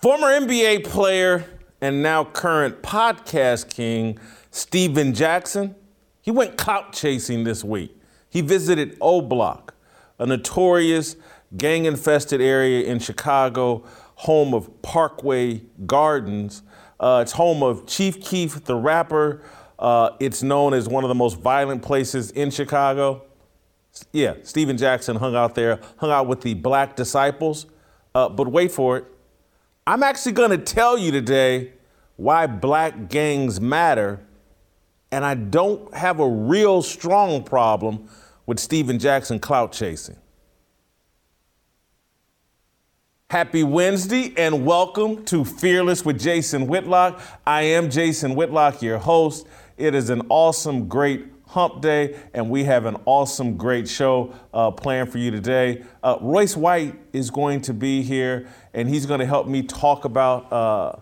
Former NBA player and now current podcast king, Stephen Jackson, he went clout chasing this week. He visited O Block, a notorious gang infested area in Chicago, home of Parkway Gardens. Uh, it's home of Chief Keef, the rapper. Uh, it's known as one of the most violent places in Chicago. Yeah, Stephen Jackson hung out there, hung out with the Black Disciples. Uh, but wait for it. I'm actually going to tell you today why black gangs matter, and I don't have a real strong problem with Stephen Jackson clout chasing. Happy Wednesday and welcome to Fearless with Jason Whitlock. I am Jason Whitlock, your host. It is an awesome, great hump day, and we have an awesome, great show uh, planned for you today. Uh, Royce White is going to be here, and he's going to help me talk about. Uh,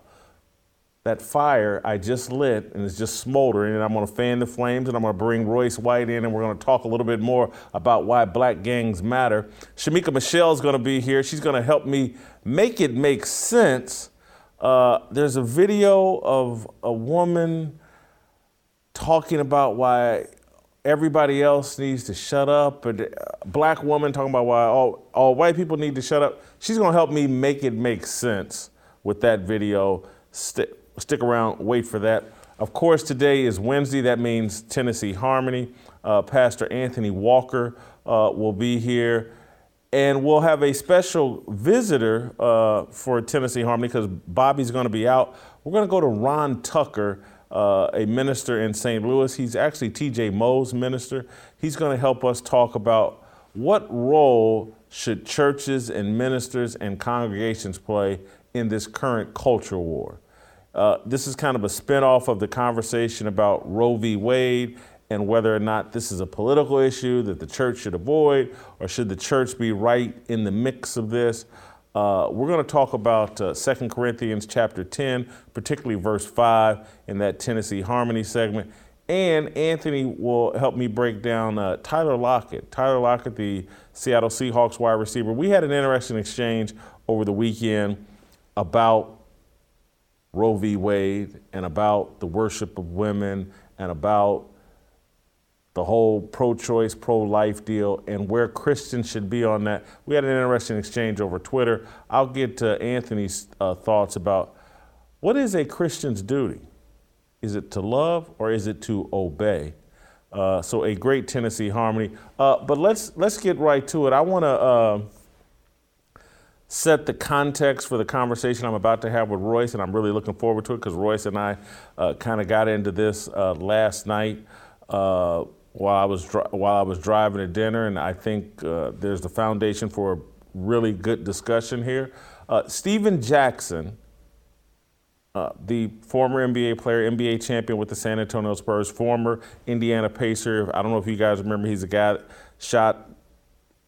that fire I just lit and it's just smoldering, and I'm going to fan the flames, and I'm going to bring Royce White in, and we're going to talk a little bit more about why black gangs matter. Shamika Michelle is going to be here. She's going to help me make it make sense. Uh, there's a video of a woman talking about why everybody else needs to shut up, a black woman talking about why all, all white people need to shut up. She's to help me make it make sense with that video. St- stick around, wait for that. Of course, today is Wednesday. That means Tennessee Harmony. Uh, Pastor Anthony Walker uh, will be here. And we'll have a special visitor uh, for Tennessee Harmony because Bobby's going to be out. We're going to go to Ron Tucker, uh, a minister in St. Louis. He's actually TJ Moe's minister. He's going to help us talk about what role should churches and ministers and congregations play in this current culture war. Uh, this is kind of a spinoff of the conversation about Roe v. Wade and whether or not this is a political issue that the church should avoid, or should the church be right in the mix of this. Uh, we're going to talk about uh, 2 Corinthians chapter 10, particularly verse 5 in that Tennessee Harmony segment. And Anthony will help me break down uh, Tyler Lockett. Tyler Lockett, the Seattle Seahawks wide receiver. We had an interesting exchange over the weekend about Roe v. Wade and about the worship of women and about the whole pro choice, pro life deal and where Christians should be on that. We had an interesting exchange over Twitter. I'll get to Anthony's uh, thoughts about what is a Christian's duty? Is it to love or is it to obey? Uh, so a great Tennessee harmony. Uh, but let's let's get right to it. I want to uh, set the context for the conversation I'm about to have with Royce, and I'm really looking forward to it because Royce and I uh, kind of got into this uh, last night uh, while I was dri- while I was driving to dinner, and I think uh, there's the foundation for a really good discussion here. Uh, Stephen Jackson. Uh, the former NBA player, NBA champion with the San Antonio Spurs, former Indiana Pacer. I don't know if you guys remember, he's a guy that shot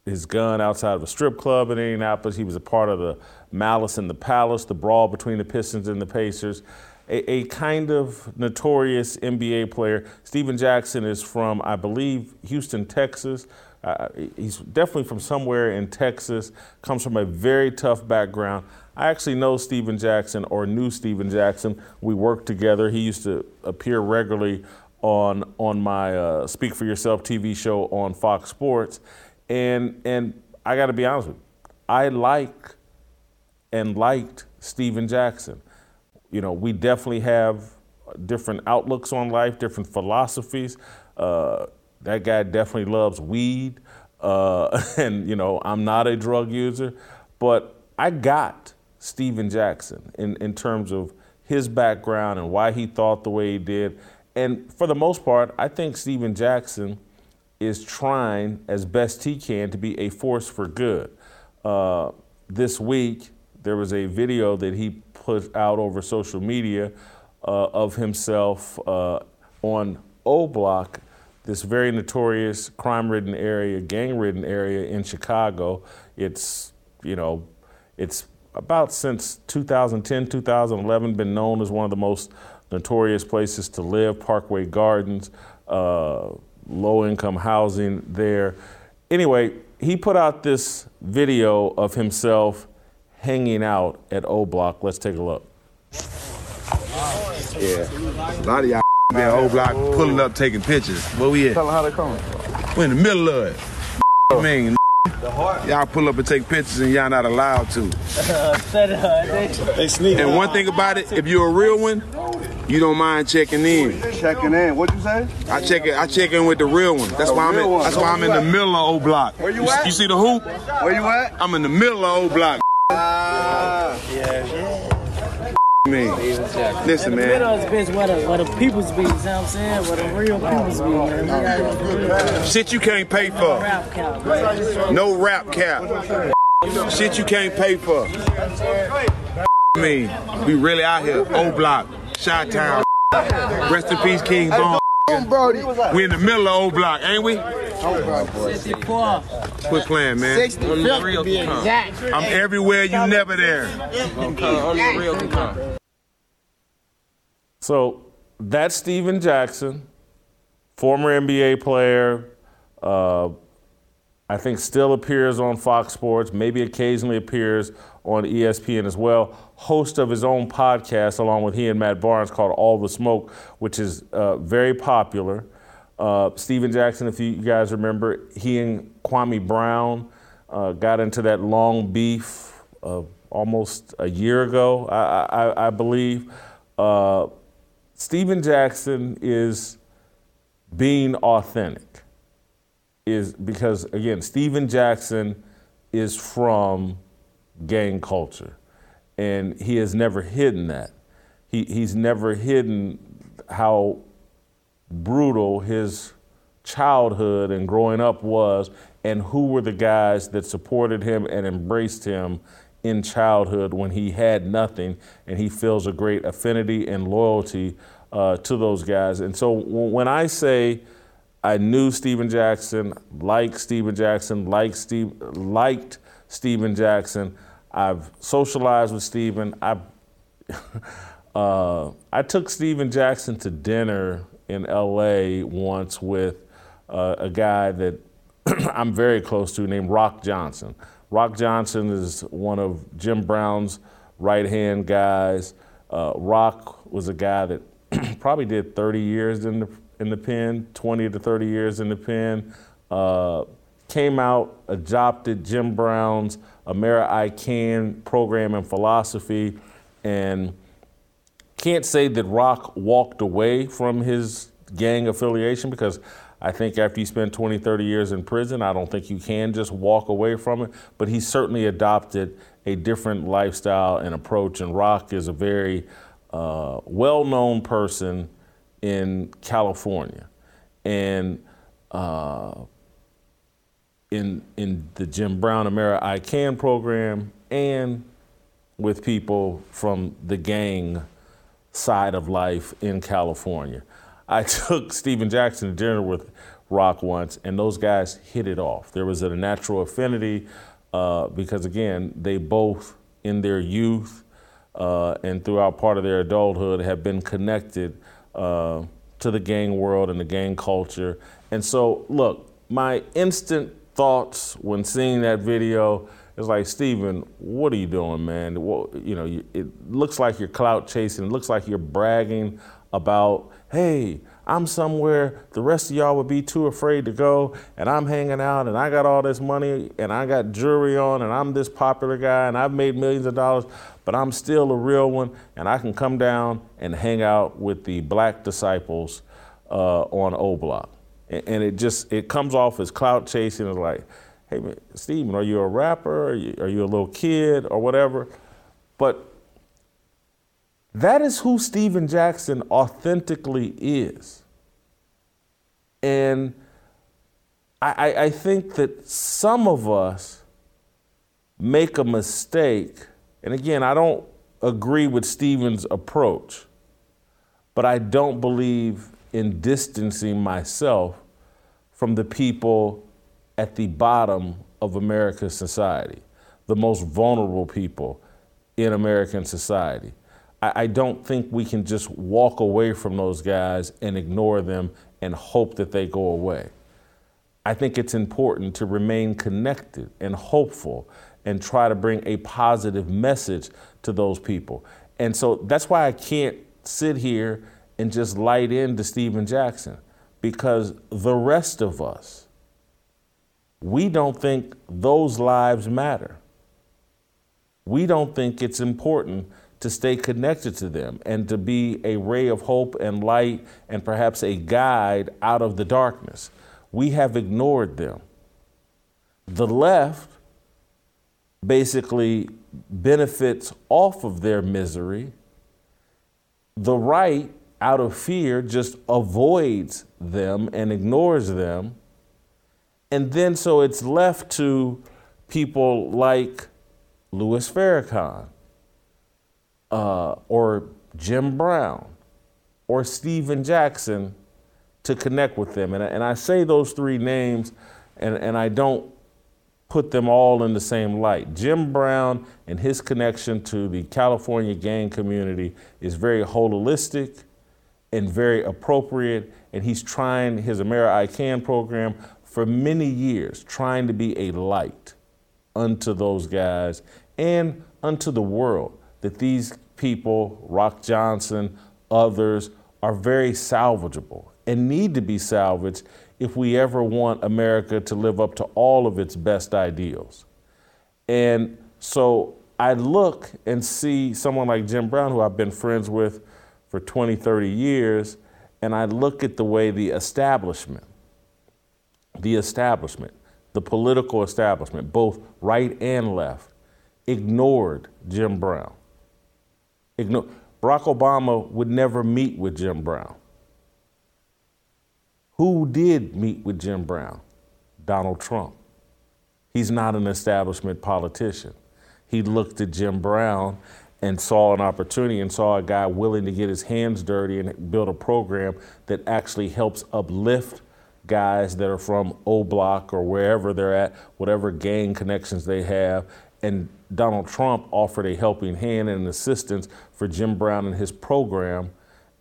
his gun outside of a strip club in Indianapolis. He was a part of the Malice in the Palace, the brawl between the Pistons and the Pacers. A, a, kind of notorious NBA player. Stephen Jackson is from, I believe, Houston, Texas. Uh, he's definitely from somewhere in Texas, comes from a very tough background. I actually know Stephen Jackson or knew Stephen Jackson. We worked together. He used to appear regularly on, on my uh, Speak for Yourself TV show on Fox Sports. And and I got to be honest with you, I like and liked Stephen Jackson. You know, we definitely have different outlooks on life, different philosophies. Uh, that guy definitely loves weed, uh, and you know, I'm not a drug user, but I got Stephen Jackson in, in terms of his background and why he thought the way he did. And for the most part, I think Stephen Jackson is trying as best he can to be a force for good. Uh, this week, there was a video that he put out over social media uh, of himself uh, on O Block, this very notorious crime ridden area, gang ridden area in Chicago. It's, you know, it's about since 2010, 2011 been known as one of the most notorious places to live, Parkway Gardens, uh, low income housing there. Anyway, he put out this video of himself hanging out at O Block. Let's take a look. Yeah. A lot of y'all be at O Block pulling up taking pictures. Where we at? Tell them how they coming. We in the middle of it. I mean, y'all pull up and take pictures and y'all not allowed to. Uh, they sneak. And one thing about it, if you're a real one, you don't mind checking in. Checking in. What'd you say? I check it. I check in with the real one. That's The why I'm. In, that's why I'm in the middle of O Block. Where you you, at? you see the hoop? Where you at? I'm in the middle of O Block. Ah. Man, listen, Middle man. is bitch where the, where the people's be, you know what I'm saying? Where the real people's be, man. We got the real Shit you can't pay for. rap count, man. No rap cap. Shit you can't pay for. Me, we really out here. O Block, Shot Town. Rest in peace, King Von. Brody. We in the middle of O Block, ain't we? Four. Quit playing, man. to be exact. I'm everywhere, you never there. So that's Stephen Jackson, former NBA player. Uh, I think still appears on Fox Sports, maybe occasionally appears on ESPN as well. Host of his own podcast, along with he and Matt Barnes, called All the Smoke, which is uh, very popular. Uh, Stephen Jackson, if you guys remember, he and Kwame Brown uh, got into that long beef uh, almost a year ago, I, I, I believe. Uh, Stephen Jackson is being authentic is because again, Stephen Jackson is from gang culture, and he has never hidden that. He he's never hidden how brutal his childhood and growing up was, and who were the guys that supported him and embraced him in childhood when he had nothing, and he feels a great affinity and loyalty uh, to those guys. And so when I say I knew Stephen Jackson, liked Stephen Jackson, liked Steve, liked Stephen Jackson. I've socialized with Stephen. I uh, I took Stephen Jackson to dinner in L.A. once with uh, a guy that I'm very close to named Rock Johnson. Rock Johnson is one of Jim Brown's right hand guys. Uh, Rock was a guy that probably did 30 years in the in the pen, 20 to 30 years in the pen. Uh, came out, adopted Jim Brown's America I Can program and philosophy, and can't say that Rock walked away from his gang affiliation because I think after you spend 20, 30 years in prison, I don't think you can just walk away from it. But he certainly adopted a different lifestyle and approach, and Rock is a very uh, well known person in California. And uh, in, in the Jim Brown America I Can program and with people from the gang side of life in California. I took Stephen Jackson to dinner with Rock once, and those guys hit it off. There was a natural affinity uh, because, again, they both, in their youth uh, and throughout part of their adulthood, have been connected uh, to the gang world and the gang culture. And so, look, my instant thoughts when seeing that video It's like, Stephen, what are you doing, man? Well, you know, you, it looks like you're clout chasing. It looks like you're bragging about, hey, I'm somewhere the rest of y'all would be too afraid to go, and I'm hanging out, and I got all this money, and I got jewelry on, and I'm this popular guy, and I've made millions of dollars, but I'm still a real one, and I can come down and hang out with the black disciples uh, on O Block. And, it just it comes off as clout chasing. It's like, hey, Stephen, are you a rapper? Are you, are you a little kid or whatever? But that is who Stephen Jackson authentically is. And I, I, think that some of us make a mistake. And again, I don't agree with Stephen's approach, but I don't believe in distancing myself from the people at the bottom of American society, the most vulnerable people in American society. I, I don't think we can just walk away from those guys and ignore them and hope that they go away. I think it's important to remain connected and hopeful and try to bring a positive message to those people. And so that's why I can't sit here and just light into Stephen Jackson because the rest of us, we don't think those lives matter. We don't think it's important to stay connected to them and to be a ray of hope and light and perhaps a guide out of the darkness. We have ignored them. The left basically benefits off of their misery. The right, out of fear, just avoids them and ignores them. And then so it's left to people like Louis Farrakhan uh, or Jim Brown or Stephen Jackson to connect with them. And, and I say those three names and, and I don't put them all in the same light. Jim Brown and his connection to the California gang community is very holistic and very appropriate. And he's trying his America I Can program for many years, trying to be a light unto those guys and unto the world that these people, Rock Johnson, others, are very salvageable and need to be salvaged if we ever want America to live up to all of its best ideals. And so I look and see someone like Jim Brown, who I've been friends with for 20, 30 years, and I look at the way the establishment, the establishment, the political establishment, both right and left, ignored Jim Brown. Ignore. Barack Obama would never meet with Jim Brown. Who did meet with Jim Brown? Donald Trump. He's not an establishment politician. He looked at Jim Brown and saw an opportunity and saw a guy willing to get his hands dirty and build a program that actually helps uplift guys that are from O Block or wherever they're at, whatever gang connections they have. And Donald Trump offered a helping hand and assistance for Jim Brown and his program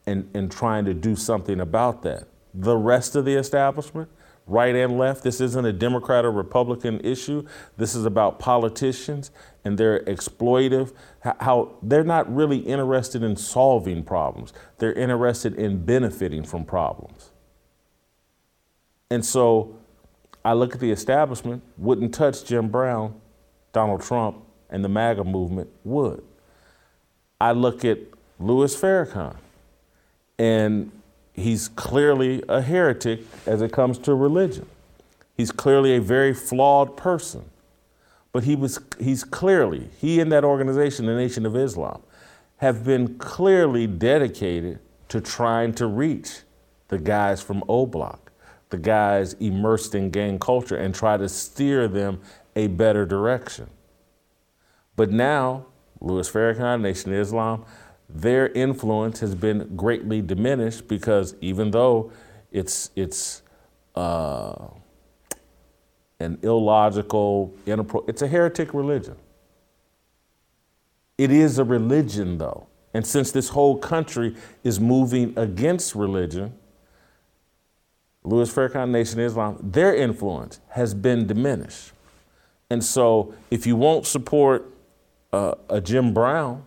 and, and trying to do something about that. The rest of the establishment, right and left, this isn't a Democrat or Republican issue. This is about politicians and their exploitive, how they're not really interested in solving problems. They're interested in benefiting from problems. And so I look at the establishment, wouldn't touch Jim Brown, Donald Trump, and the MAGA movement would. I look at Louis Farrakhan, and he's clearly a heretic as it comes to religion. He's clearly a very flawed person. But he was, he's clearly, he and that organization, the Nation of Islam, have been clearly dedicated to trying to reach the guys from O Block, the guys immersed in gang culture, and try to steer them a better direction. But now, Louis Farrakhan, Nation of Islam, their influence has been greatly diminished because even though it's, it's uh, an illogical, it's a heretic religion. It is a religion, though. And since this whole country is moving against religion, Louis Farrakhan, Nation Islam, their influence has been diminished. And so if you won't support uh, a Jim Brown,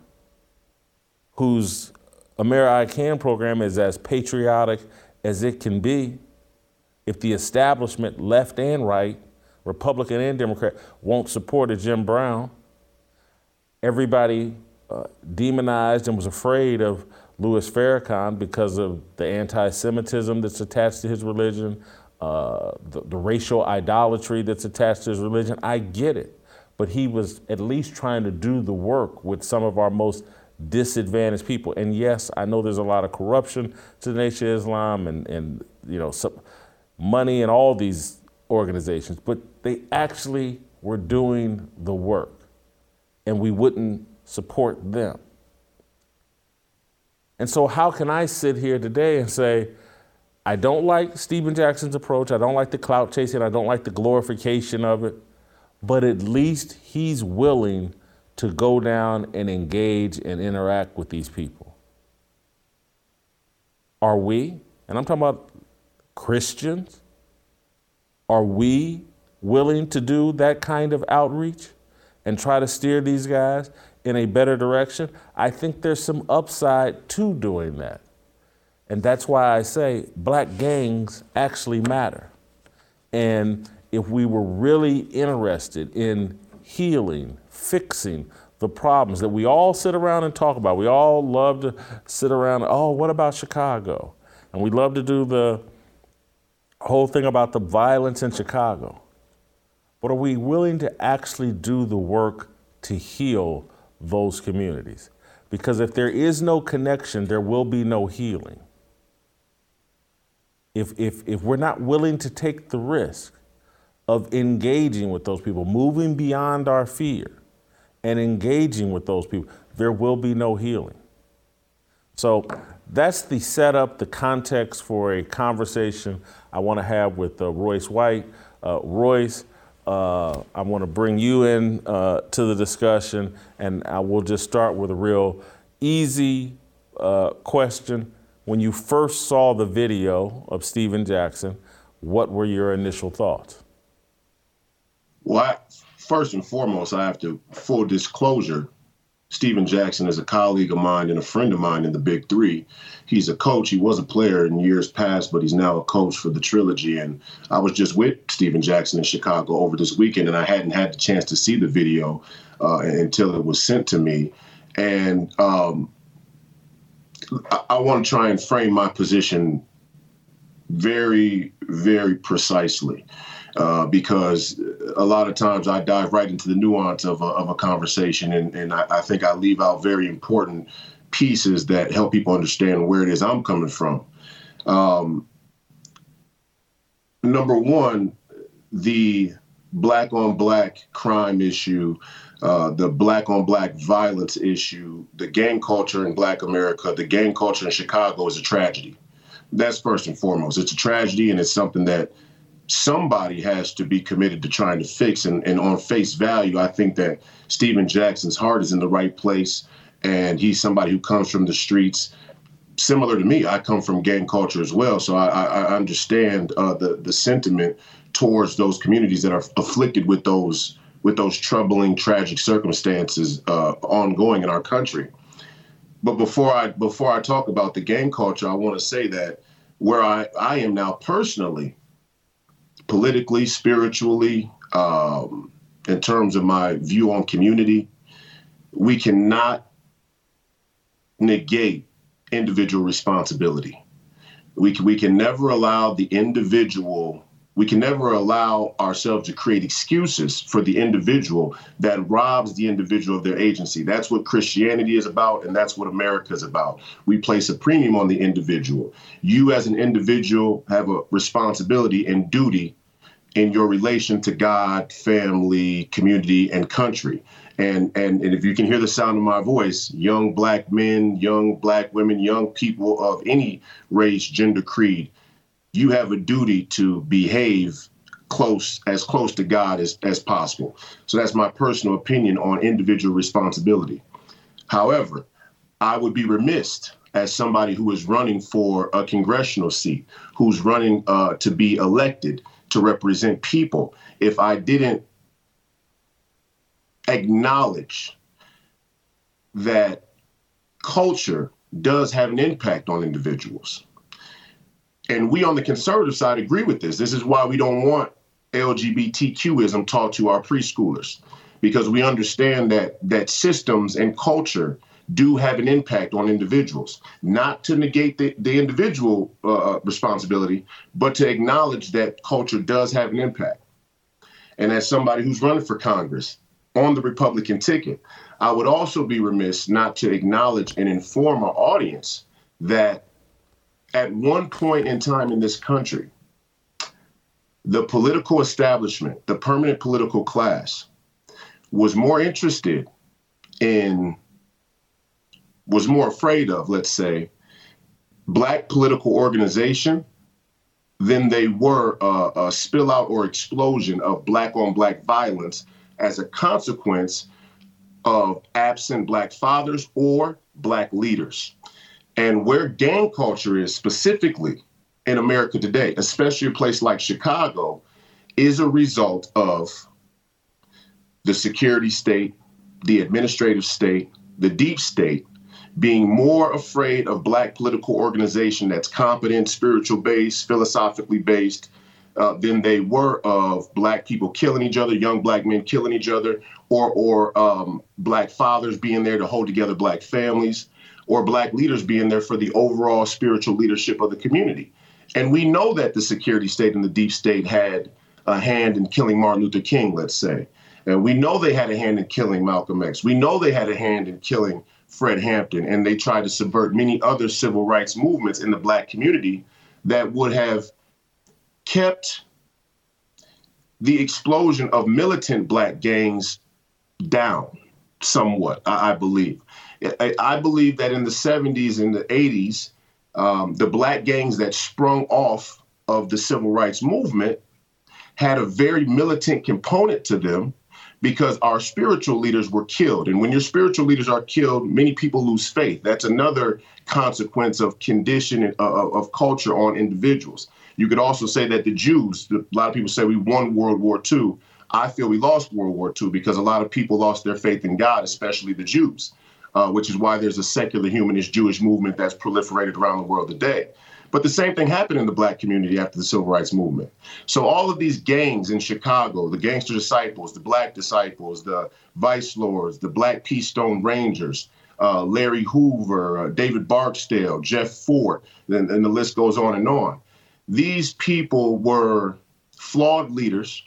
whose America I Can program is as patriotic as it can be, if the establishment, left and right, Republican and Democrat, won't support a Jim Brown, everybody uh, demonized and was afraid of Louis Farrakhan because of the anti Semitism that's attached to his religion, uh, the, the racial idolatry that's attached to his religion. I get it. But he was at least trying to do the work with some of our most disadvantaged people. And yes, I know there's a lot of corruption to the Nation of Islam and, and you know, money and all these organizations, but they actually were doing the work. And we wouldn't support them. And so, how can I sit here today and say, I don't like Stephen Jackson's approach, I don't like the clout chasing, I don't like the glorification of it, but at least he's willing to go down and engage and interact with these people? Are we, and I'm talking about Christians, are we willing to do that kind of outreach and try to steer these guys in a better direction? I think there's some upside to doing that. And that's why I say black gangs actually matter. And if we were really interested in healing, fixing the problems that we all sit around and talk about, we all love to sit around, oh, what about Chicago? And we love to do the whole thing about the violence in Chicago. But are we willing to actually do the work to heal those communities? Because if there is no connection, there will be no healing. If, if, if we're not willing to take the risk of engaging with those people, moving beyond our fear and engaging with those people, there will be no healing. So that's the setup, the context for a conversation I want to have with uh, Royce White. Uh, Royce, uh, I want to bring you in uh, to the discussion, and I will just start with a real easy uh, question. When you first saw the video of Stephen Jackson, what were your initial thoughts? Well, I, first and foremost, I have to full disclosure. Stephen Jackson is a colleague of mine and a friend of mine in the Big Three. He's a coach. He was a player in years past, but he's now a coach for the trilogy. And I was just with Stephen Jackson in Chicago over this weekend, and I hadn't had the chance to see the video uh, until it was sent to me. And um, I, I want to try and frame my position very, very precisely uh, because a lot of times I dive right into the nuance of a, of a conversation, and, and I, I, think I leave out very important pieces that help people understand where it is I'm coming from. Um, number one, the black on black crime issue, uh, the black on black violence issue, the gang culture in black America, the gang culture in Chicago is a tragedy. That's first and foremost. It's a tragedy, and it's something that somebody has to be committed to trying to fix. And, and on face value, I think that Stephen Jackson's heart is in the right place. And he's somebody who comes from the streets. Similar to me, I come from gang culture as well. So I, I understand uh, the, the sentiment towards those communities that are afflicted with those with those troubling, tragic circumstances uh, ongoing in our country. But before I before I talk about the gang culture, I want to say that where I, I am now personally, politically, spiritually, um, in terms of my view on community, we cannot negate individual responsibility. We can, we can never allow the individual, we can never allow ourselves to create excuses for the individual that robs the individual of their agency. That's what Christianity is about, and that's what America is about. We place a premium on the individual. You, as an individual, have a responsibility and duty in your relation to God, family, community, and country. And, and, and if you can hear the sound of my voice, young black men, young black women, young people of any race, gender, creed, you have a duty to behave close, as close to God as, as possible. So that's my personal opinion on individual responsibility. However, I would be remiss as somebody who is running for a congressional seat, who's running uh, to be elected to represent people if I didn't acknowledge that culture does have an impact on individuals. And we on the conservative side agree with this. This is why we don't want LGBTQism taught to our preschoolers, because we understand that that systems and culture do have an impact on individuals. Not to negate the, the individual uh, responsibility, but to acknowledge that culture does have an impact. And as somebody who's running for Congress on the Republican ticket, I would also be remiss not to acknowledge and inform our audience that at one point in time in this country, the political establishment, the permanent political class, was more interested in, was more afraid of, let's say, black political organization than they were a, spill out or explosion of black on black violence as a consequence of absent black fathers or black leaders. And where gang culture is specifically in America today, especially a place like Chicago, is a result of the security state, the administrative state, the deep state being more afraid of black political organization that's competent, spiritual based, philosophically based, uh, than they were of black people killing each other, young black men killing each other, or or um, black fathers being there to hold together black families, or black leaders being there for the overall spiritual leadership of the community. And we know that the security state and the deep state had a hand in killing Martin Luther King, let's say. And we know they had a hand in killing Malcolm X. We know they had a hand in killing Fred Hampton, and they tried to subvert many other civil rights movements in the black community that would have kept the explosion of militant black gangs down somewhat, I, I believe. I, I, believe that in the 70s and the 80s, um, the black gangs that sprung off of the civil rights movement had a very militant component to them because our spiritual leaders were killed. And when your spiritual leaders are killed, many people lose faith. That's another consequence of condition uh, of culture on individuals. You could also say that the Jews, a lot of people say we won World War II. I feel we lost World War II because a lot of people lost their faith in God, especially the Jews, uh, which is why there's a secular humanist Jewish movement that's proliferated around the world today. But the same thing happened in the black community after the civil rights movement. So all of these gangs in Chicago, the gangster disciples, the black disciples, the vice lords, the black P. Stone Rangers, uh, Larry Hoover, uh, David Barksdale, Jeff Fort, and, and the list goes on and on. These people were flawed leaders,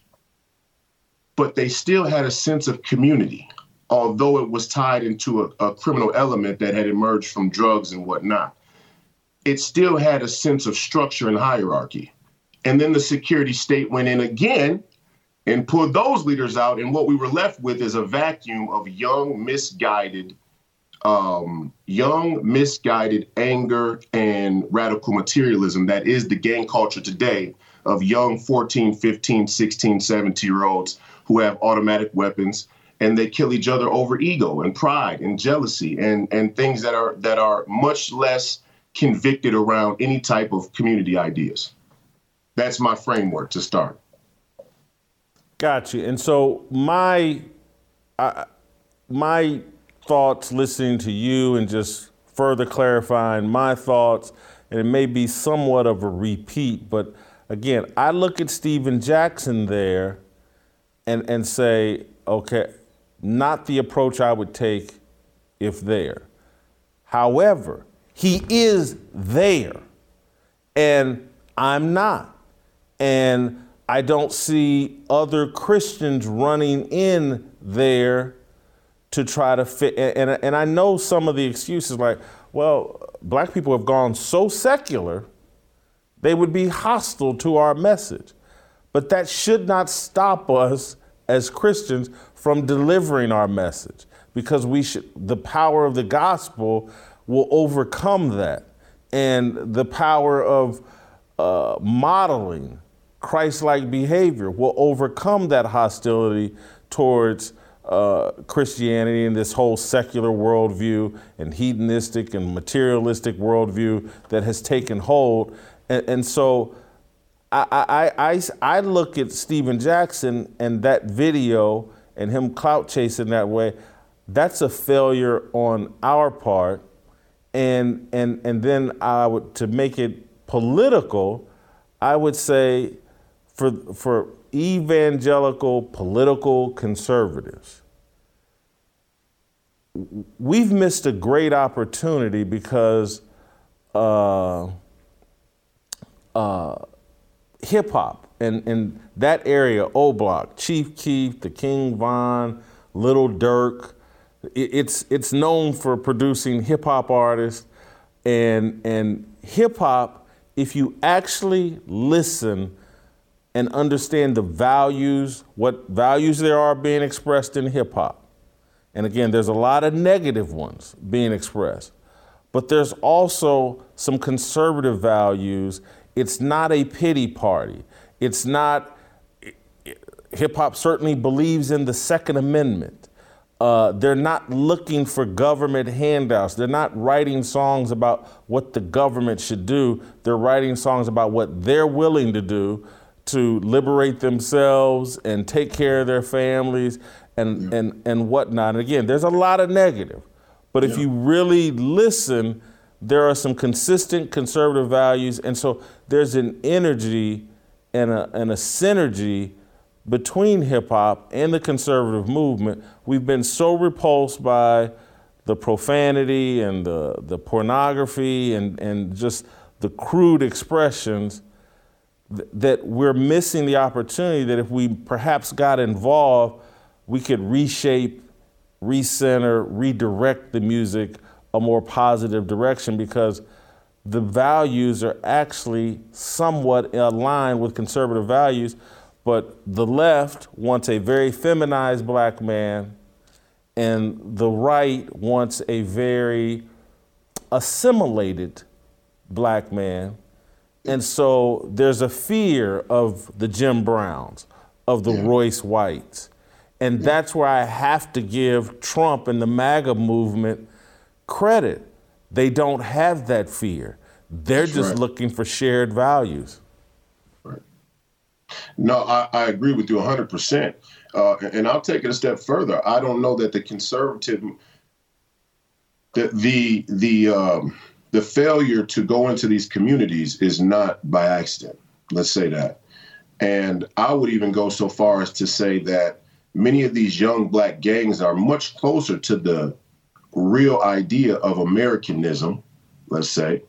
but they still had a sense of community, although it was tied into a, a criminal element that had emerged from drugs and whatnot it still had a sense of structure and hierarchy. And then the security state went in again and pulled those leaders out. And what we were left with is a vacuum of young, misguided, um, young, misguided anger and radical materialism that is the gang culture today of young 14, 15, 16, 17 year olds who have automatic weapons and they kill each other over ego and pride and jealousy and, and things that are that are much less convicted around any type of community ideas. That's my framework to start. Got you. And so my uh, my thoughts listening to you and just further clarifying my thoughts, and it may be somewhat of a repeat, but again, I look at Stephen Jackson there and and say, okay, not the approach I would take if there. However, he is there, and I'm not. And I don't see other Christians running in there to try to fit. And, and, and I know some of the excuses like, well, black people have gone so secular, they would be hostile to our message. But that should not stop us as Christians from delivering our message because we should, the power of the gospel will overcome that. And the power of uh, modeling Christ like behavior will overcome that hostility towards uh, Christianity and this whole secular worldview and hedonistic and materialistic worldview that has taken hold. And, and so I, I, I, I look at Stephen Jackson and that video and him clout chasing that way. That's a failure on our part and and and then I would to make it political, I would say for for evangelical political conservatives, we've missed a great opportunity because uh, uh, hip hop and, and that area, O Block, Chief Keef, the King Von, Little Durk, it's it's known for producing hip hop artists and and hip hop if you actually listen and understand the values what values there are being expressed in hip hop and again there's a lot of negative ones being expressed but there's also some conservative values. It's not a pity party. It's not hip hop certainly believes in the second amendment uh, they're not looking for government handouts. They're not writing songs about what the government should do. They're writing songs about what they're willing to do to liberate themselves and take care of their families and, yeah. and, and whatnot. And again, there's a lot of negative. But if yeah. you really listen, there are some consistent conservative values. And so there's an energy and a, and a synergy between hip hop and the conservative movement, we've been so repulsed by the profanity and the, the pornography and, and just the crude expressions th- that we're missing the opportunity that if we perhaps got involved, we could reshape, recenter, redirect the music a more positive direction because the values are actually somewhat aligned with conservative values but the left wants a very feminized black man, and the right wants a very assimilated black man. And so there's a fear of the Jim Browns, of the yeah. Royce Whites. And yeah. that's where I have to give Trump and the MAGA movement credit. They don't have that fear. They're that's just right. looking for shared values. No, I, I agree with you 100%. Uh, and I'll take it a step further. I don't know that the conservative, the the the, um, the failure to go into these communities is not by accident. Let's say that. And I would even go so far as to say that many of these young black gangs are much closer to the real idea of Americanism, let's say,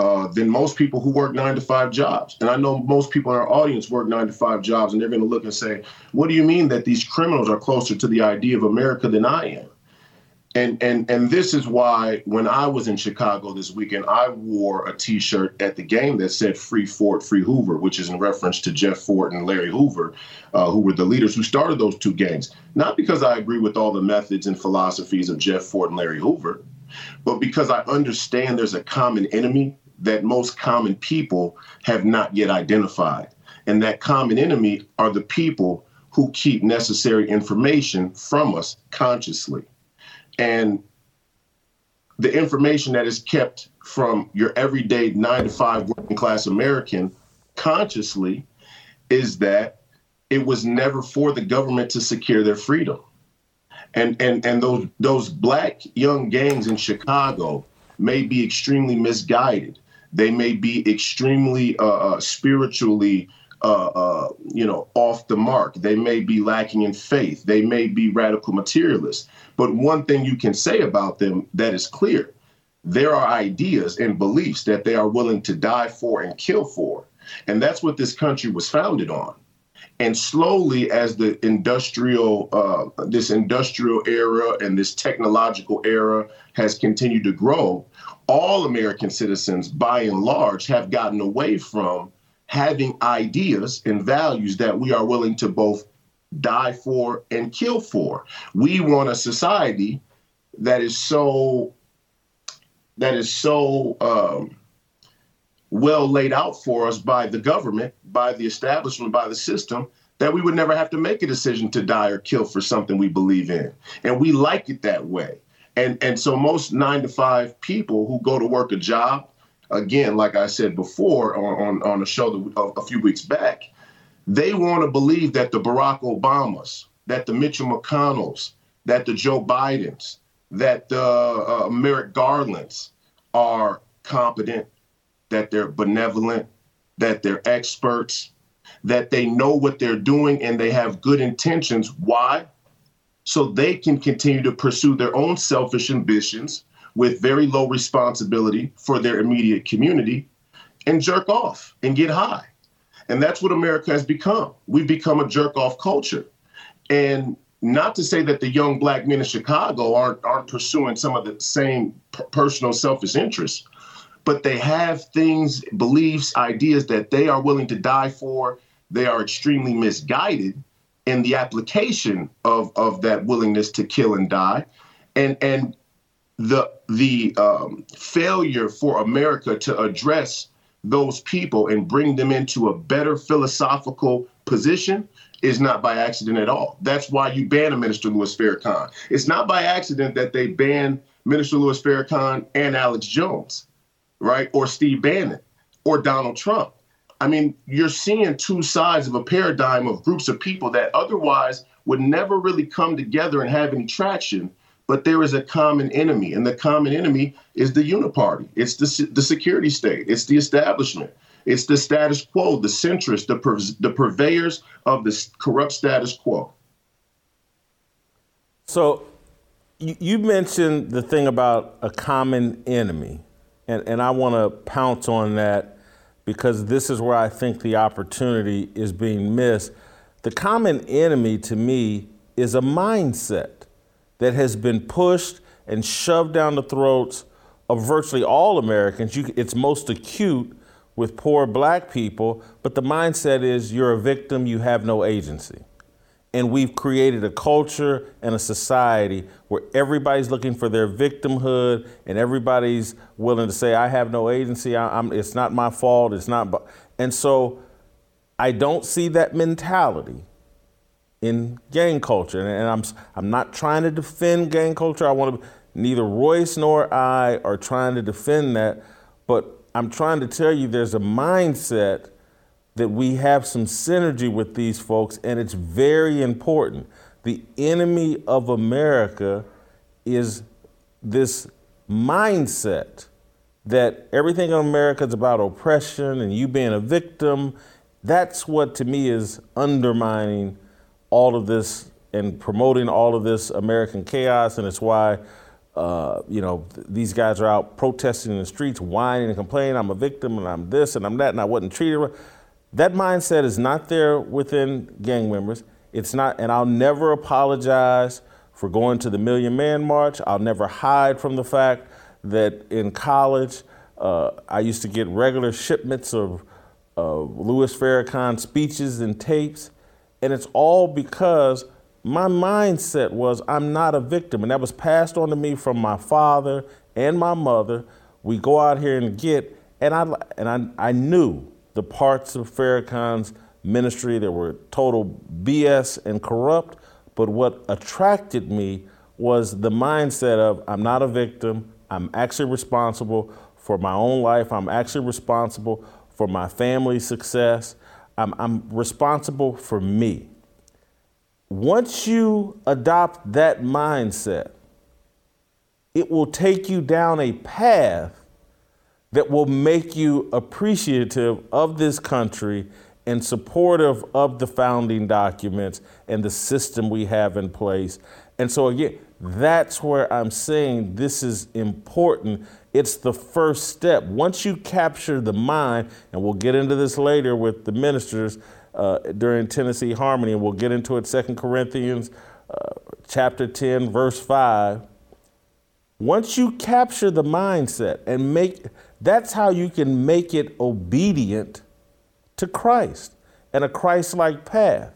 uh, than most people who work nine to five jobs. And I know most people in our audience work nine to five jobs, and they're going to look and say, "What do you mean that these criminals are closer to the idea of America than I am?" And and and this is why when I was in Chicago this weekend, I wore a T-shirt at the game that said "Free Fort, Free Hoover," which is in reference to Jeff Fort and Larry Hoover, uh, who were the leaders who started those two gangs. Not because I agree with all the methods and philosophies of Jeff Fort and Larry Hoover, but because I understand there's a common enemy that most common people have not yet identified. And that common enemy are the people who keep necessary information from us consciously. And the information that is kept from your everyday nine to five working class American consciously is that it was never for the government to secure their freedom. And and and those those black young gangs in Chicago may be extremely misguided. They may be extremely uh, uh, spiritually, uh, uh, you know, off the mark. They may be lacking in faith. They may be radical materialists. But one thing you can say about them that is clear there are ideas and beliefs that they are willing to die for and kill for. And that's what this country was founded on. And slowly, as the industrial, uh, this industrial era and this technological era has continued to grow, all American citizens, by and large, have gotten away from having ideas and values that we are willing to both die for and kill for. We want a society that is so that is so um, well laid out for us by the government, by the establishment, by the system, that we would never have to make a decision to die or kill for something we believe in. And we like it that way. And and so most nine to five people who go to work a job, again, like I said before on on, a show a few weeks back, they want to believe that the Barack Obamas, that the Mitchell McConnells, that the Joe Bidens, that the uh, Merrick Garlands are competent, that they're benevolent, that they're experts, that they know what they're doing and they have good intentions. Why? So they can continue to pursue their own selfish ambitions with very low responsibility for their immediate community and jerk off and get high. And that's what America has become. We've become a jerk off culture. And not to say that the young black men in Chicago aren't aren't pursuing some of the same p- personal selfish interests, but they have things, beliefs, ideas that they are willing to die for. They are extremely misguided in the application of of that willingness to kill and die, and and the the um, failure for America to address those people and bring them into a better philosophical position is not by accident at all. That's why you ban a Minister Louis Farrakhan. It's not by accident that they ban Minister Louis Farrakhan and Alex Jones, right? Or Steve Bannon or Donald Trump. I mean, you're seeing two sides of a paradigm of groups of people that otherwise would never really come together and have any traction. But there is a common enemy, and the common enemy is the uniparty. It's the, the security state. It's the establishment. It's the status quo, the centrists, the, the purveyors of the corrupt status quo. So you, you mentioned the thing about a common enemy, and, and I want to pounce on that because this is where I think the opportunity is being missed. The common enemy to me is a mindset that has been pushed and shoved down the throats of virtually all Americans. You, it's most acute with poor black people, but the mindset is you're a victim, you have no agency. And we've created a culture and a society where everybody's looking for their victimhood and everybody's willing to say, I have no agency, I, it's not my fault, it's not. And so I don't see that mentality in gang culture. And, I'm, I'm not trying to defend gang culture. I want to, neither Royce nor I are trying to defend that, but I'm trying to tell you there's a mindset that we have some synergy with these folks, and it's very important. The enemy of America is this mindset that everything in America is about oppression and you being a victim. That's what to me is undermining all of this and promoting all of this American chaos, and it's why uh, you know, th- these guys are out protesting in the streets, whining and complaining, I'm a victim and I'm this and I'm that and I wasn't treated right. That mindset is not there within gang members. It's not, and I'll never apologize for going to the Million Man March. I'll never hide from the fact that in college, uh, I used to get regular shipments of uh, Louis Farrakhan speeches and tapes. And it's all because my mindset was I'm not a victim, and that was passed on to me from my father and my mother. We go out here and get, and I and I, I knew the parts of Farrakhan's ministry that were total BS and corrupt, but what attracted me was the mindset of I'm not a victim. I'm actually responsible for my own life. I'm actually responsible for my family's success. I'm, I'm responsible for me once you adopt that mindset, it will take you down a path that will make you appreciative of this country and supportive of the founding documents and the system we have in place. And so, again, that's where I'm saying this is important. It's the first step. Once you capture the mind, and we'll get into this later with the ministers, uh, during Tennessee Harmony, and we'll get into it. Second Corinthians uh, chapter 10, verse 5. Once you capture the mindset and make, that's how you can make it obedient to Christ and a Christ like path.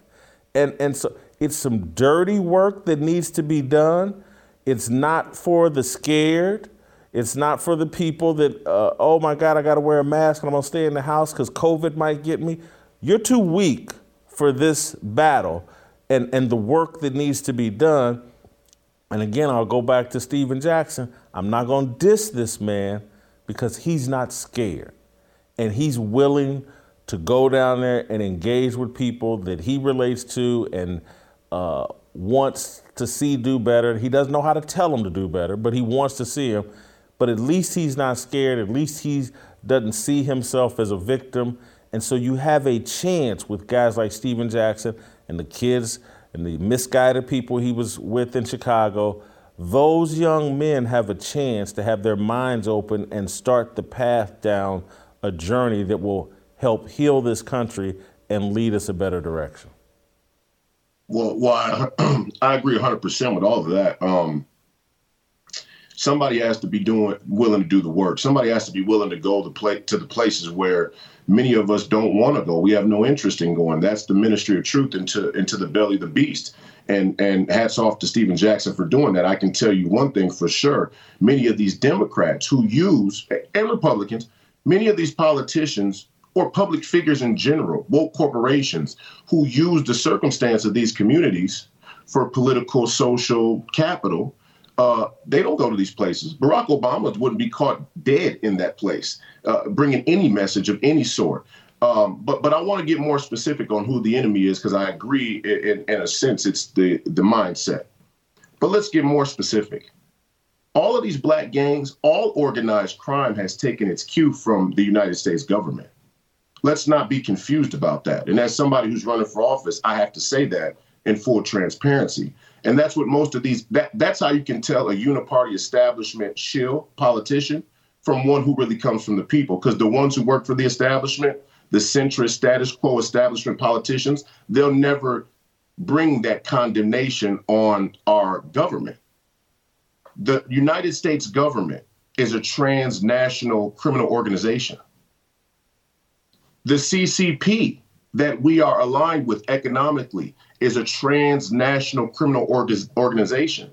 And, and so it's some dirty work that needs to be done. It's not for the scared. It's not for the people that, uh, oh my God, I got to wear a mask and I'm going to stay in the house because COVID might get me. You're too weak for this battle and, and the work that needs to be done. And again, I'll go back to Stephen Jackson. I'm not going to diss this man because he's not scared. And he's willing to go down there and engage with people that he relates to and uh, wants to see do better. He doesn't know how to tell them to do better, but he wants to see them. But at least he's not scared. At least he doesn't see himself as a victim. And so you have a chance with guys like Stephen Jackson and the kids and the misguided people he was with in Chicago, those young men have a chance to have their minds open and start the path down a journey that will help heal this country and lead us a better direction. Well, well, I, I agree 100% with all of that. Um, somebody has to be doing willing to do the work. Somebody has to be willing to go to the places where many of us don't want to go. We have no interest in going. That's the ministry of truth into into the belly of the beast. And and hats off to Stephen Jackson for doing that. I can tell you one thing for sure. Many of these Democrats who use and Republicans, many of these politicians or public figures in general, woke corporations who use the circumstance of these communities for political, social capital uh, they don't go to these places. Barack Obama wouldn't be caught dead in that place, uh, bringing any message of any sort. Um, but but I want to get more specific on who the enemy is because I agree in, in a sense it's the the mindset. But let's get more specific. All of these black gangs, all organized crime has taken its cue from the United States government. Let's not be confused about that. And as somebody who's running for office, I have to say that in full transparency. And that's what most of these that that's how you can tell a uniparty establishment shill politician from one who really comes from the people. Because the ones who work for the establishment, the centrist status quo establishment politicians, they'll never bring that condemnation on our government. The United States government is a transnational criminal organization. The CCP that we are aligned with economically is a transnational criminal org- organization.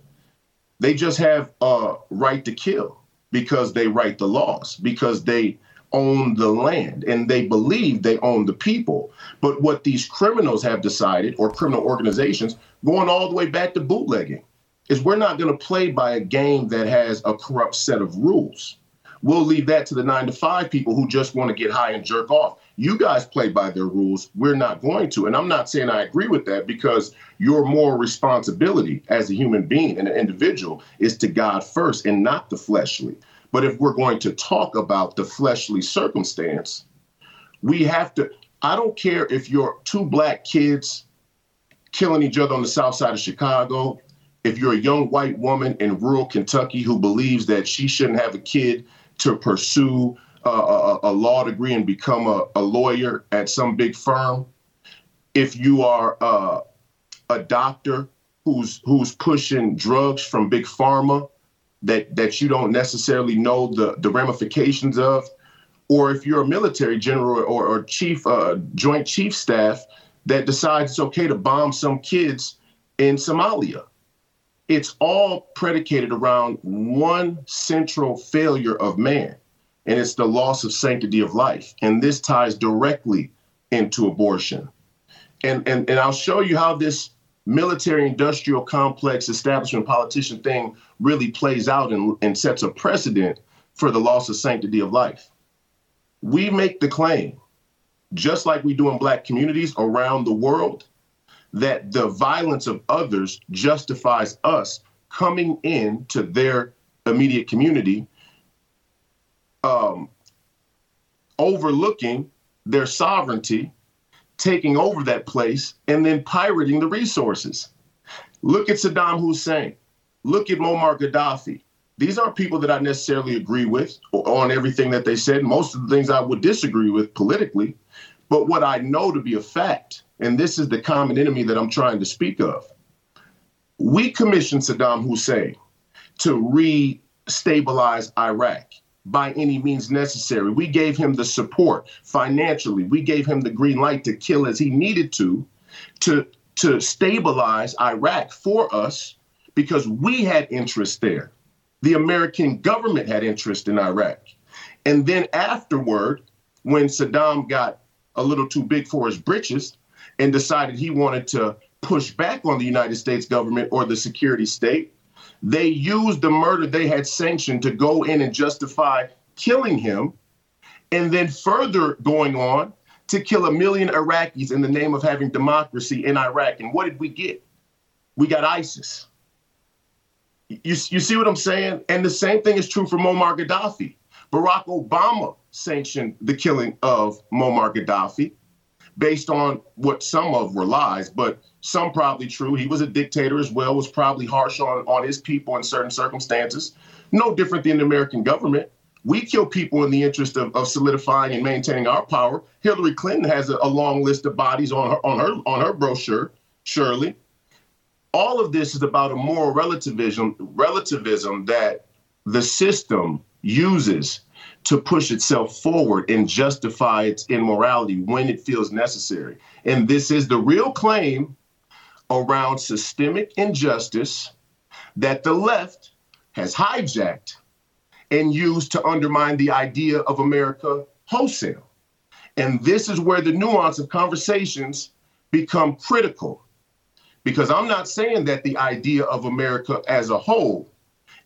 They just have a right to kill because they write the laws, because they own the land and they believe they own the people. But what these criminals have decided, or criminal organizations, going all the way back to bootlegging, is we're not going to play by a game that has a corrupt set of rules. We'll leave that to the nine to five people who just want to get high and jerk off. You guys play by their rules. We're not going to. And I'm not saying I agree with that because your moral responsibility as a human being and an individual is to God first and not the fleshly. But if we're going to talk about the fleshly circumstance, we have to. I don't care if you're two black kids killing each other on the south side of Chicago, if you're a young white woman in rural Kentucky who believes that she shouldn't have a kid to pursue a, a, law degree and become a, a, lawyer at some big firm, if you are uh, a doctor who's who's pushing drugs from big pharma that that you don't necessarily know the the ramifications of, or if you're a military general or, or chief uh, joint chief staff that decides it's okay to bomb some kids in Somalia. It's all predicated around one central failure of man and it's the loss of sanctity of life. And this ties directly into abortion. And, and, and I'll show you how this military industrial complex establishment politician thing really plays out and, and sets a precedent for the loss of sanctity of life. We make the claim, just like we do in black communities around the world, that the violence of others justifies us coming in to their immediate community um, overlooking their sovereignty, taking over that place, and then pirating the resources. Look at Saddam Hussein. Look at Muammar Gaddafi. These aren't people that I necessarily agree with on everything that they said. Most of the things I would disagree with politically. But what I know to be a fact, and this is the common enemy that I'm trying to speak of, we commissioned Saddam Hussein to re-stabilize Iraq by any means necessary. We gave him the support financially. We gave him the green light to kill as he needed to, to, to stabilize Iraq for us because we had interest there. The American government had interest in Iraq. And then afterward, when Saddam got a little too big for his britches and decided he wanted to push back on the United States government or the security state, they used the murder they had sanctioned to go in and justify killing him, and then further going on to kill a million Iraqis in the name of having democracy in Iraq. And what did we get? We got ISIS. You, you see what I'm saying? And the same thing is true for Muammar Gaddafi. Barack Obama sanctioned the killing of Muammar Gaddafi based on what some of were lies, but Some probably true. He was a dictator as well, was probably harsh on, on his people in certain circumstances. No different than the American government. We kill people in the interest of, of solidifying and maintaining our power. Hillary Clinton has a, a long list of bodies on her on her on her brochure, surely. All of this is about a moral relativism relativism that the system uses to push itself forward and justify its immorality when it feels necessary. And this is the real claim around systemic injustice that the left has hijacked and used to undermine the idea of America wholesale. And this is where the nuance of conversations become critical. Because I'm not saying that the idea of America as a whole